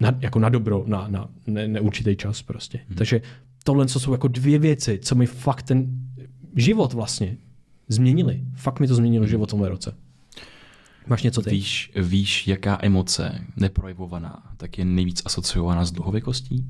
na jako na dobro, na, na ne, neurčitý čas prostě. Hmm. Takže tohle jsou jako dvě věci, co mi fakt ten život vlastně změnili. Fakt mi to změnilo život v tomhle roce. Máš něco ty? Víš, víš, jaká emoce neprojevovaná, tak je nejvíc asociovaná s dlouhověkostí?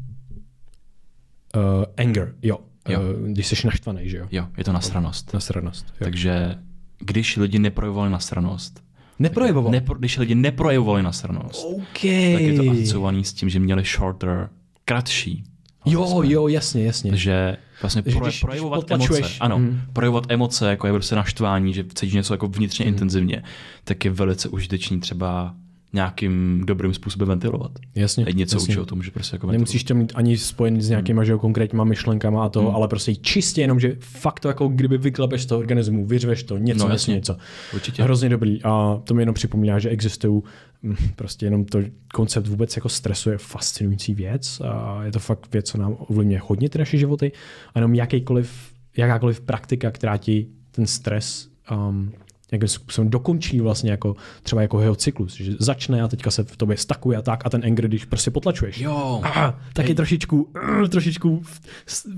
Uh, anger, jo. Jo. Uh, když jsi naštvaný, že jo? Jo, je to nasranost. Nasranost. Jo. Takže když lidi neprojevovali nasranost, Neprojevoval. nepro, když lidi neprojevovali nasranost, OK. tak je to asociovaný s tím, že měli shorter, kratší. Jo, jo, jasně, jasně. Že Vlastně pro, když, projevovat když emoce. Ano, hmm. projevovat emoce, jako je prostě naštvání, že cítíš něco jako vnitřně hmm. intenzivně, tak je velice užitečný třeba nějakým dobrým způsobem ventilovat. Jasně. Teď něco jasně. učí o tom, že prostě jako Nemusíš to mít ani spojený s nějakýma hmm. že, konkrétníma myšlenkama a to, hmm. ale prostě čistě jenom, že fakt to jako kdyby vyklapeš z toho organismu, vyřveš to, něco, no, jasně. něco. Určitě. Hrozně dobrý. A to mi jenom připomíná, že existují hm, prostě jenom to koncept vůbec jako stresu je fascinující věc a je to fakt věc, co nám ovlivňuje hodně ty naše životy a jenom jakýkoliv, jakákoliv praktika, která ti ten stres um, nějakým způsobem dokončí vlastně jako třeba jako jeho cyklus, že začne a teďka se v tobě stakuje a tak a ten anger, když prostě potlačuješ, jo. A, tak je trošičku, trošičku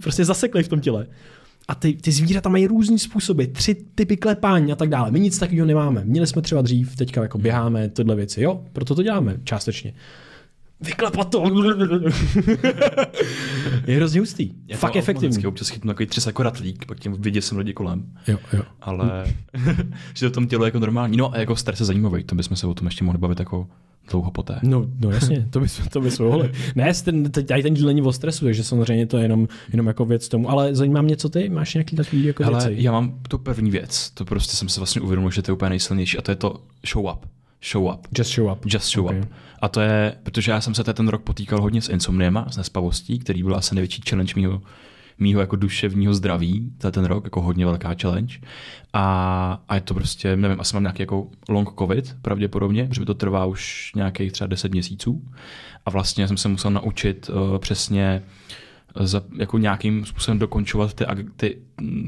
prostě zaseklej v tom těle. A ty, ty zvířata mají různý způsoby, tři typy klepání a tak dále. My nic takového nemáme. Měli jsme třeba dřív, teďka jako běháme tyhle věci. Jo, proto to děláme částečně. Vyklepat to. je hrozně hustý. Je Fakt efektivní. Vždycky občas chytnu takový třes jako ratlík, pak tím vidět jsem lidi kolem. Jo, jo. Ale že to tom tělo jako normální. No a jako stres je zajímavý, to bychom se o tom ještě mohli bavit jako dlouho poté. No, no jasně, to bys, to bys mohli. Ne, ten, tady ten díl není o stresu, takže samozřejmě to je jenom, jenom jako věc tomu, ale zajímá mě, co ty, máš nějaký takový jako Hele, věci? já mám tu první věc, to prostě jsem se vlastně uvědomil, že to je úplně nejsilnější a to je to show up show up. Just show up. Just show okay. up. A to je, protože já jsem se ten rok potýkal hodně s insomniema, s nespavostí, který byl asi největší challenge mýho, mýho jako duševního zdraví, je ten rok, jako hodně velká challenge. A, a je to prostě, nevím, asi mám nějaký jako long covid pravděpodobně, protože to trvá už nějakých třeba 10 měsíců. A vlastně jsem se musel naučit uh, přesně za, jako nějakým způsobem dokončovat ty, ty,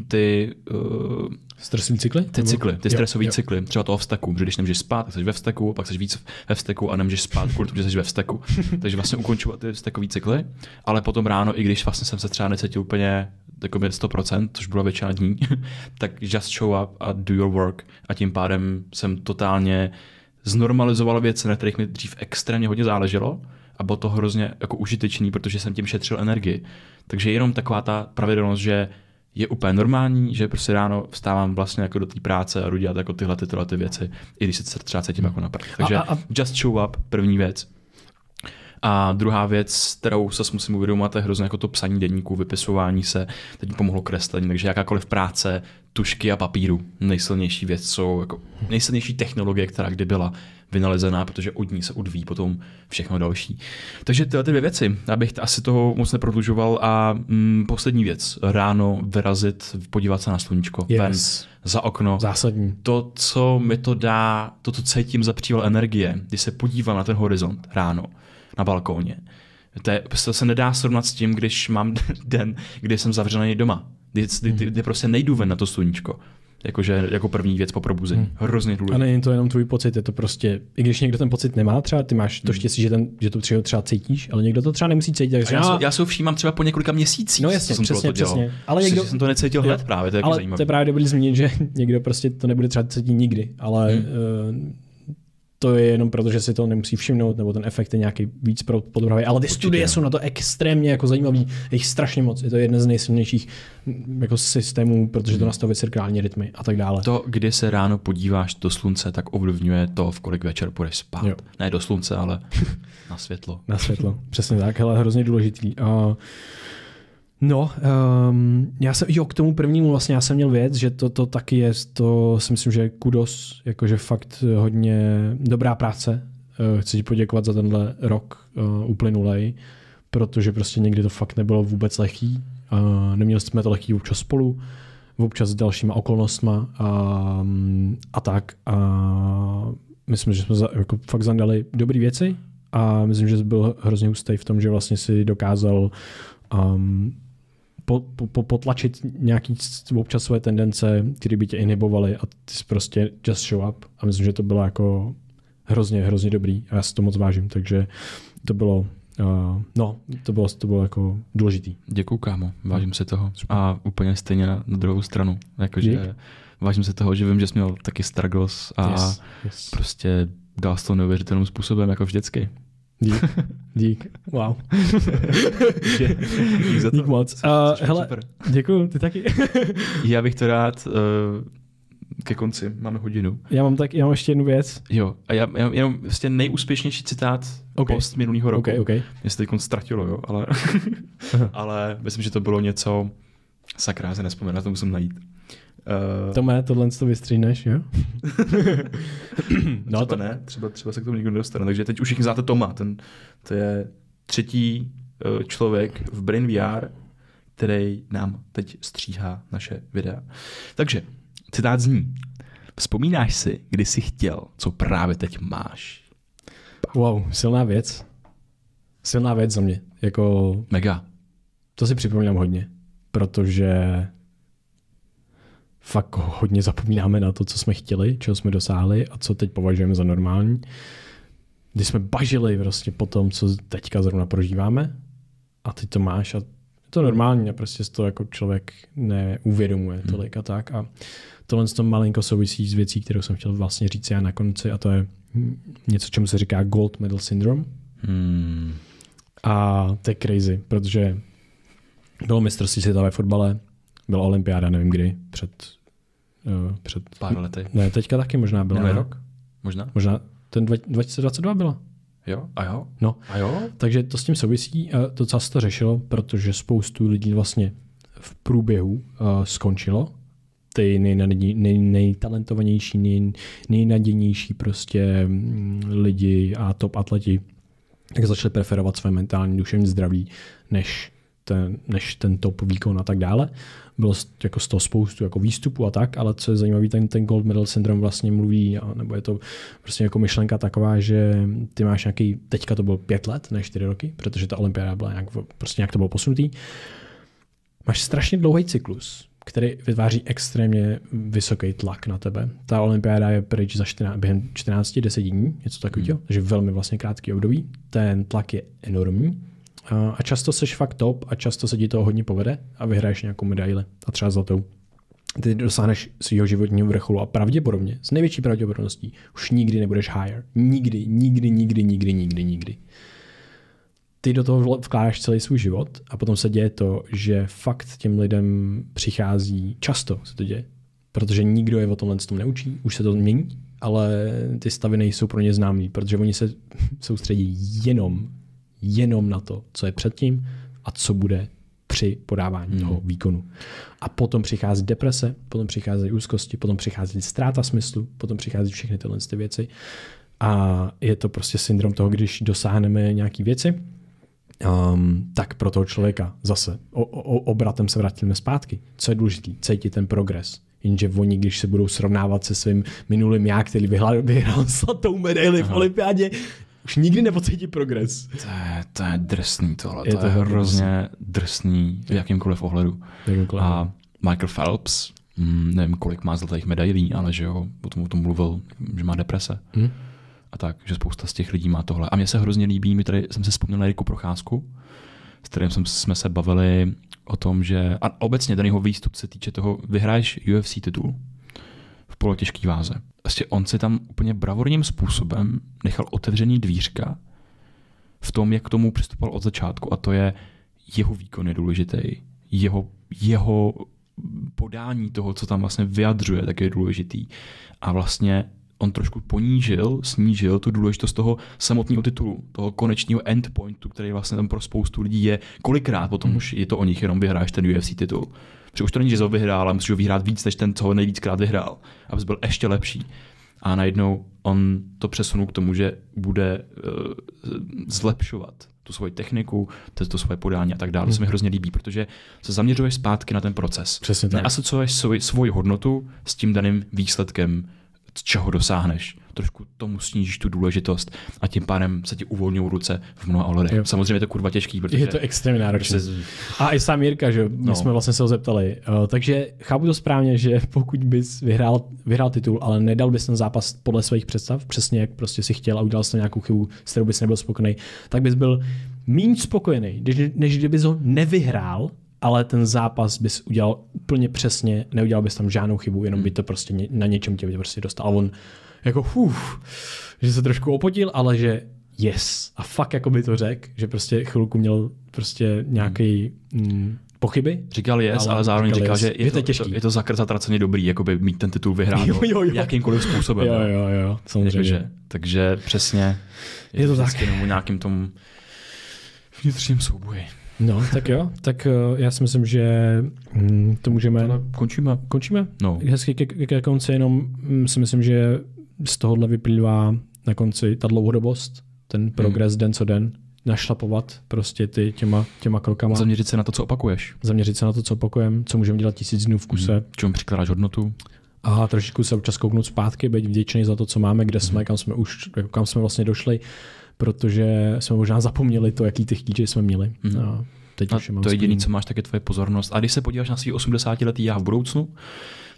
ty uh, Stresové cykly? Ty cykly, ty stresové cykly, třeba toho vzteku, že když nemůžeš spát, tak jsi ve vzteku, pak jsi víc ve vzteku a nemůžeš spát kvůli tomu, že jsi ve vzteku. Takže vlastně ukončovat ty vztekové cykly, ale potom ráno, i když vlastně jsem se třeba necítil úplně jako 100%, což bylo většina dní, tak just show up a do your work a tím pádem jsem totálně znormalizoval věci, na kterých mi dřív extrémně hodně záleželo a bylo to hrozně jako užitečný, protože jsem tím šetřil energii. Takže jenom taková ta pravidelnost, že je úplně normální, že prostě ráno vstávám vlastně jako do té práce a jdu dělat jako tyhle, tyhle ty věci, i když se třeba cítím jako napad. Takže a, a, a... just show up, první věc. A druhá věc, kterou se musím uvědomovat, je hrozně jako to psaní denníku, vypisování se, teď mi pomohlo kreslení, takže jakákoliv práce, tušky a papíru, nejsilnější věc jsou jako nejsilnější technologie, která kdy byla vynalezená, protože od ní se odvíjí potom všechno další. Takže tyhle ty dvě věci, abych asi toho moc neprodlužoval a mm, poslední věc, ráno vyrazit, podívat se na sluníčko, yes. ven, za okno. Zásadní. To, co mi to dá, to, co cítím za příval energie, když se podívám na ten horizont ráno, na balkóně. To, je, to se nedá srovnat s tím, když mám den, kdy jsem zavřený doma. Kdy, kdy, kdy, kdy prostě nejdu ven na to sluníčko. Jakože jako první věc po probuzení. Hmm. Hrozně důležité. A není to jenom tvůj pocit, je to prostě, i když někdo ten pocit nemá, třeba ty máš to hmm. štěstí, že, ten, že to třeba, třeba cítíš, ale někdo to třeba nemusí cítit. Takže já, já, já se všímám třeba po několika měsících. No jasně, jsem přesně, přesně. Ale někdo, jsem to necítil hned právě, to je ale zajímavé. to je právě dobrý zmínit, že někdo prostě to nebude třeba cítit nikdy, ale hmm. uh, to je jenom proto, že si to nemusí všimnout, nebo ten efekt je nějaký víc podvrhový. Ale ty Určitě. studie jsou na to extrémně jako zajímavý, je jich strašně moc. Je to jeden z nejsilnějších mm, jako systémů, protože to hmm. nastavuje cirkální rytmy a tak dále. To, kdy se ráno podíváš do slunce, tak ovlivňuje to, v kolik večer půjdeš spát. Jo. Ne do slunce, ale na světlo. na světlo, přesně tak, ale hrozně důležitý. Uh, No, um, já jsem, jo, k tomu prvnímu vlastně já jsem měl věc, že to, to taky je, to si myslím, že kudos, jakože fakt hodně dobrá práce. Uh, chci ti poděkovat za tenhle rok uh, uplynulej, protože prostě někdy to fakt nebylo vůbec lehký. Uh, neměli jsme to lehký občas spolu, občas s dalšíma okolnostma a, a tak. A myslím, že jsme za, jako fakt zadali dobré věci a myslím, že byl hrozně hustý v tom, že vlastně si dokázal um, po, po, potlačit nějaký občas své tendence, které by tě inhibovaly a ty jsi prostě just show up. A myslím, že to bylo jako hrozně, hrozně dobrý a já si to moc vážím, takže to bylo, uh, no, to bylo, to bylo jako důležitý. Děkuju, kámo, vážím se toho. A úplně stejně na, na druhou stranu. Jakože vážím se toho, že vím, že jsi měl taky struggles a yes, yes. prostě dal to neuvěřitelným způsobem, jako vždycky. Dík, dík, wow. dík za to. Dík moc. Uh, hele, děkuji, ty taky. já bych to rád uh, ke konci, máme hodinu. Já mám tak, já mám ještě jednu věc. Jo, a já, já jenom vlastně nejúspěšnější citát okay. post minulého roku. Okay, okay. Mě se teď ztratilo, jo, ale, ale myslím, že to bylo něco, Sakra, já se nespomenu, to musím najít. Uh, Tome, tohle to vystříhneš, jo? no třeba to ne, třeba, třeba se k tomu nikdo nedostane. Takže teď už všichni znáte Toma, ten, to je třetí uh, člověk v Brain VR, který nám teď stříhá naše videa. Takže, citát zní. Vzpomínáš si, kdy jsi chtěl, co právě teď máš? Wow, silná věc. Silná věc za mě. Jako... Mega. To si připomínám hodně, protože fakt hodně zapomínáme na to, co jsme chtěli, čeho jsme dosáhli a co teď považujeme za normální. Když jsme bažili prostě po tom, co teďka zrovna prožíváme a ty to máš a je to normální a prostě to jako člověk neuvědomuje hmm. tolik a tak. A tohle to malinko souvisí s věcí, kterou jsem chtěl vlastně říct já na konci a to je něco, čemu se říká gold medal syndrome. Hmm. A to je crazy, protože bylo mistrovství světa ve fotbale, byla olympiáda, nevím kdy, před... Uh, před Pár lety. Ne, teďka taky možná byla. Minulý rok? Možná? Možná ten 2022 byla. Jo, a jo? No. A jo? Takže to s tím souvisí a to co se to řešilo, protože spoustu lidí vlastně v průběhu uh, skončilo. Ty nej, nej, nejtalentovanější, nej, nejnadějnější prostě mm, lidi a top atleti tak začali preferovat své mentální duševní zdraví než ten, než ten top výkon a tak dále. Bylo jako z toho spoustu jako výstupů a tak, ale co je zajímavé, ten, ten gold medal syndrom vlastně mluví, nebo je to prostě jako myšlenka taková, že ty máš nějaký, teďka to bylo pět let, ne čtyři roky, protože ta olympiáda byla nějak, prostě nějak to bylo posunutý. Máš strašně dlouhý cyklus, který vytváří extrémně vysoký tlak na tebe. Ta olympiáda je pryč za 14, během 14-10 dní, něco takového, hmm. takže velmi vlastně krátký období. Ten tlak je enormní a často seš fakt top a často se ti to hodně povede a vyhraješ nějakou medaili a třeba zlatou. Ty dosáhneš svého životního vrcholu a pravděpodobně, s největší pravděpodobností, už nikdy nebudeš higher. Nikdy, nikdy, nikdy, nikdy, nikdy, nikdy. Ty do toho vkládáš celý svůj život a potom se děje to, že fakt těm lidem přichází, často se to děje, protože nikdo je o tomhle tom neučí, už se to mění, ale ty stavy nejsou pro ně známý, protože oni se soustředí jenom jenom na to, co je předtím a co bude při podávání hmm. toho výkonu. A potom přichází deprese, potom přichází úzkosti, potom přichází ztráta smyslu, potom přichází všechny tyhle ty věci. A je to prostě syndrom toho, když dosáhneme nějaké věci, um, tak pro toho člověka zase o, o, obratem se vrátíme zpátky. Co je důležité? Cítit ten progres. Jenže oni, když se budou srovnávat se svým minulým já, který vyhrál, vyhrál zlatou medaili v olympiádě, už nikdy nepocítí progres. To je, to je drsný tohle. Je to, to je hrozně drsný v jakýmkoliv ohledu. Jakýmkoliv. A Michael Phelps, mm, nevím, kolik má zlatých medailí, ale že jo, o tom, o tom mluvil, že má deprese. Hmm. A tak, že spousta z těch lidí má tohle. A mně se hrozně líbí, mi tady jsem se vzpomněl na Eriku Procházku, s kterým jsem, jsme se bavili o tom, že a obecně ten jeho výstup se týče toho, vyhraješ UFC titul v polotěžké váze vlastně on si tam úplně bravorním způsobem nechal otevřený dvířka v tom, jak k tomu přistupoval od začátku a to je jeho výkon je důležitý, jeho, jeho podání toho, co tam vlastně vyjadřuje, tak je důležitý. A vlastně on trošku ponížil, snížil tu důležitost toho samotného titulu, toho konečního endpointu, který vlastně tam pro spoustu lidí je. Kolikrát potom mm. už je to o nich, jenom vyhráš ten UFC titul. Protože už to není, že ho vyhrál, ale musíš ho vyhrát víc, než ten, co ho nejvíckrát vyhrál, abys byl ještě lepší. A najednou on to přesunul k tomu, že bude uh, zlepšovat tu svoji techniku, to, to svoje podání a tak dále. Hmm. To se mi hrozně líbí, protože se zaměřuješ zpátky na ten proces. Přesně tak. Neasociuješ svoji, svoji hodnotu s tím daným výsledkem, čeho dosáhneš trošku tomu snížíš tu důležitost a tím pádem se ti uvolňují ruce v mnoha ohledech. Jo. Samozřejmě je to kurva těžký, protože... Je to extrémně náročné. Se... A i sám Jirka, že my no. jsme vlastně se ho zeptali. Uh, takže chápu to správně, že pokud bys vyhrál, vyhrál titul, ale nedal bys ten zápas podle svých představ, přesně jak prostě si chtěl a udělal jsi nějakou chybu, s kterou bys nebyl spokojený, tak bys byl méně spokojený, než, než kdybys ho nevyhrál, ale ten zápas bys udělal úplně přesně, neudělal bys tam žádnou chybu, jenom by to prostě na něčem tě prostě dostal. A on jako uf, že se trošku opotil, ale že yes. A fakt jako by to řekl, že prostě chvilku měl prostě nějaký mm, pochyby. Říkal yes, ale, ale zároveň říkal, říkal yes. že je, je to, těžký. je to zakr zatraceně dobrý, jako by mít ten titul vyhrát jo, jo, jo. jakýmkoliv způsobem. Jo, jo, jo, samozřejmě. Takže, takže přesně je, je to tak. Jenom nějakým tom vnitřním souboji. No, tak jo, tak uh, já si myslím, že hm, to můžeme... Ale končíme. Končíme? No. Hezky ke, ke, ke konci, jenom hm, si myslím, že z tohohle vyplývá na konci ta dlouhodobost, ten progres hmm. den co den, našlapovat prostě ty těma, těma krokama. Zaměřit se na to, co opakuješ. Zaměřit se na to, co opakujeme, co můžeme dělat tisíc dnů v kuse. Hmm. Čemu přikládáš hodnotu? A trošičku se občas kouknout zpátky, být vděčný za to, co máme, kde hmm. jsme, kam jsme už, jako kam jsme vlastně došli, protože jsme možná zapomněli to, jaký ty chtíče jsme měli. Hmm. A teď a už to jediné, co máš, tak je tvoje pozornost. A když se podíváš na svý 80 letý já v budoucnu,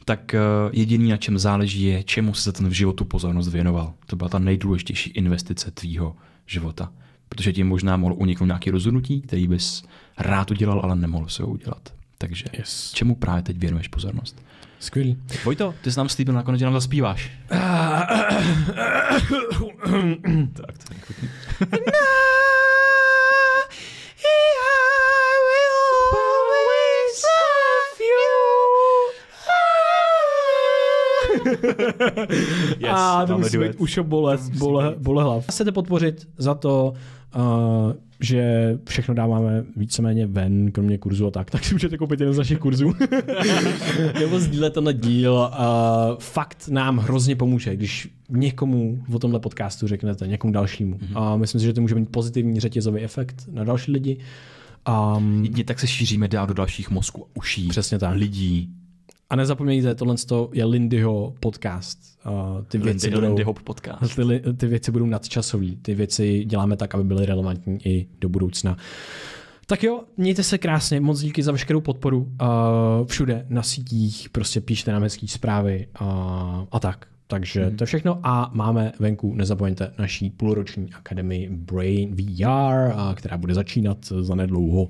tak eh, jediný, na čem záleží, je, čemu se za ten v životu pozornost věnoval. To byla ta nejdůležitější investice tvýho života. Protože tím možná mohl uniknout nějaký rozhodnutí, který bys rád udělal, ale nemohl se ho udělat. Takže yes. čemu právě teď věnuješ pozornost? Skvělý. Vojto, ty jsi nám slíbil nakonec, že nám zaspíváš. tak, to je yes, a to musí být už bole, bole, bole hlav. Chcete podpořit za to, uh, že všechno dáváme víceméně ven, kromě kurzu a tak, tak si můžete koupit jeden z našich kurzů. Nebo sdílet tenhle díl. Uh, fakt nám hrozně pomůže, když někomu o tomhle podcastu řeknete, někomu dalšímu. Mm-hmm. A myslím si, že to může mít pozitivní řetězový efekt na další lidi. Um, Jedně tak se šíříme dál do dalších mozků, uší, přesně tak. lidí, a nezapomeňte, tohle je Lindyho podcast. Uh, ty věci Lindy, budou, Lindyho podcast. Ty, ty věci budou nadčasový. Ty věci děláme tak, aby byly relevantní i do budoucna. Tak jo, mějte se krásně, moc díky za veškerou podporu uh, všude na sítích, prostě píšte nám hezký zprávy uh, a tak. Takže hmm. to je všechno a máme venku, nezapomeňte, naší půlroční akademii Brain VR, která bude začínat za nedlouho.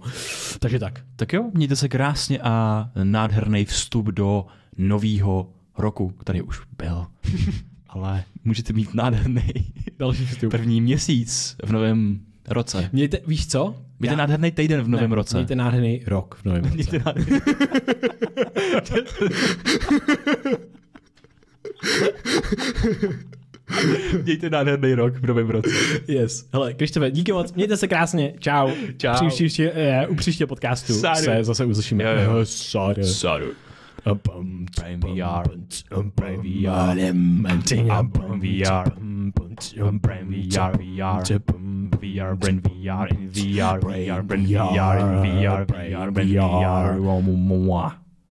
Takže tak. Tak jo, mějte se krásně a nádherný vstup do nového roku, který už byl. Ale můžete mít nádherný další vstup. První měsíc v novém roce. Mějte, víš co? Mějte Já... nádherný týden v novém ne, roce. Mějte nádherný rok v novém roce. Mějte nádherný... Mějte nádherný rok v novém roce. Yes. Hele, Krištofe, díky moc. Mějte se krásně. Čau. Čau. Při příště, je, u příště podcastu Saru. se zase uslyšíme. Jo, jo. Saru. Saru. Brain VR. Brain VR. Brain VR. Brain VR. VR. Brain VR. VR. VR. Brain VR. VR. VR. Brain VR.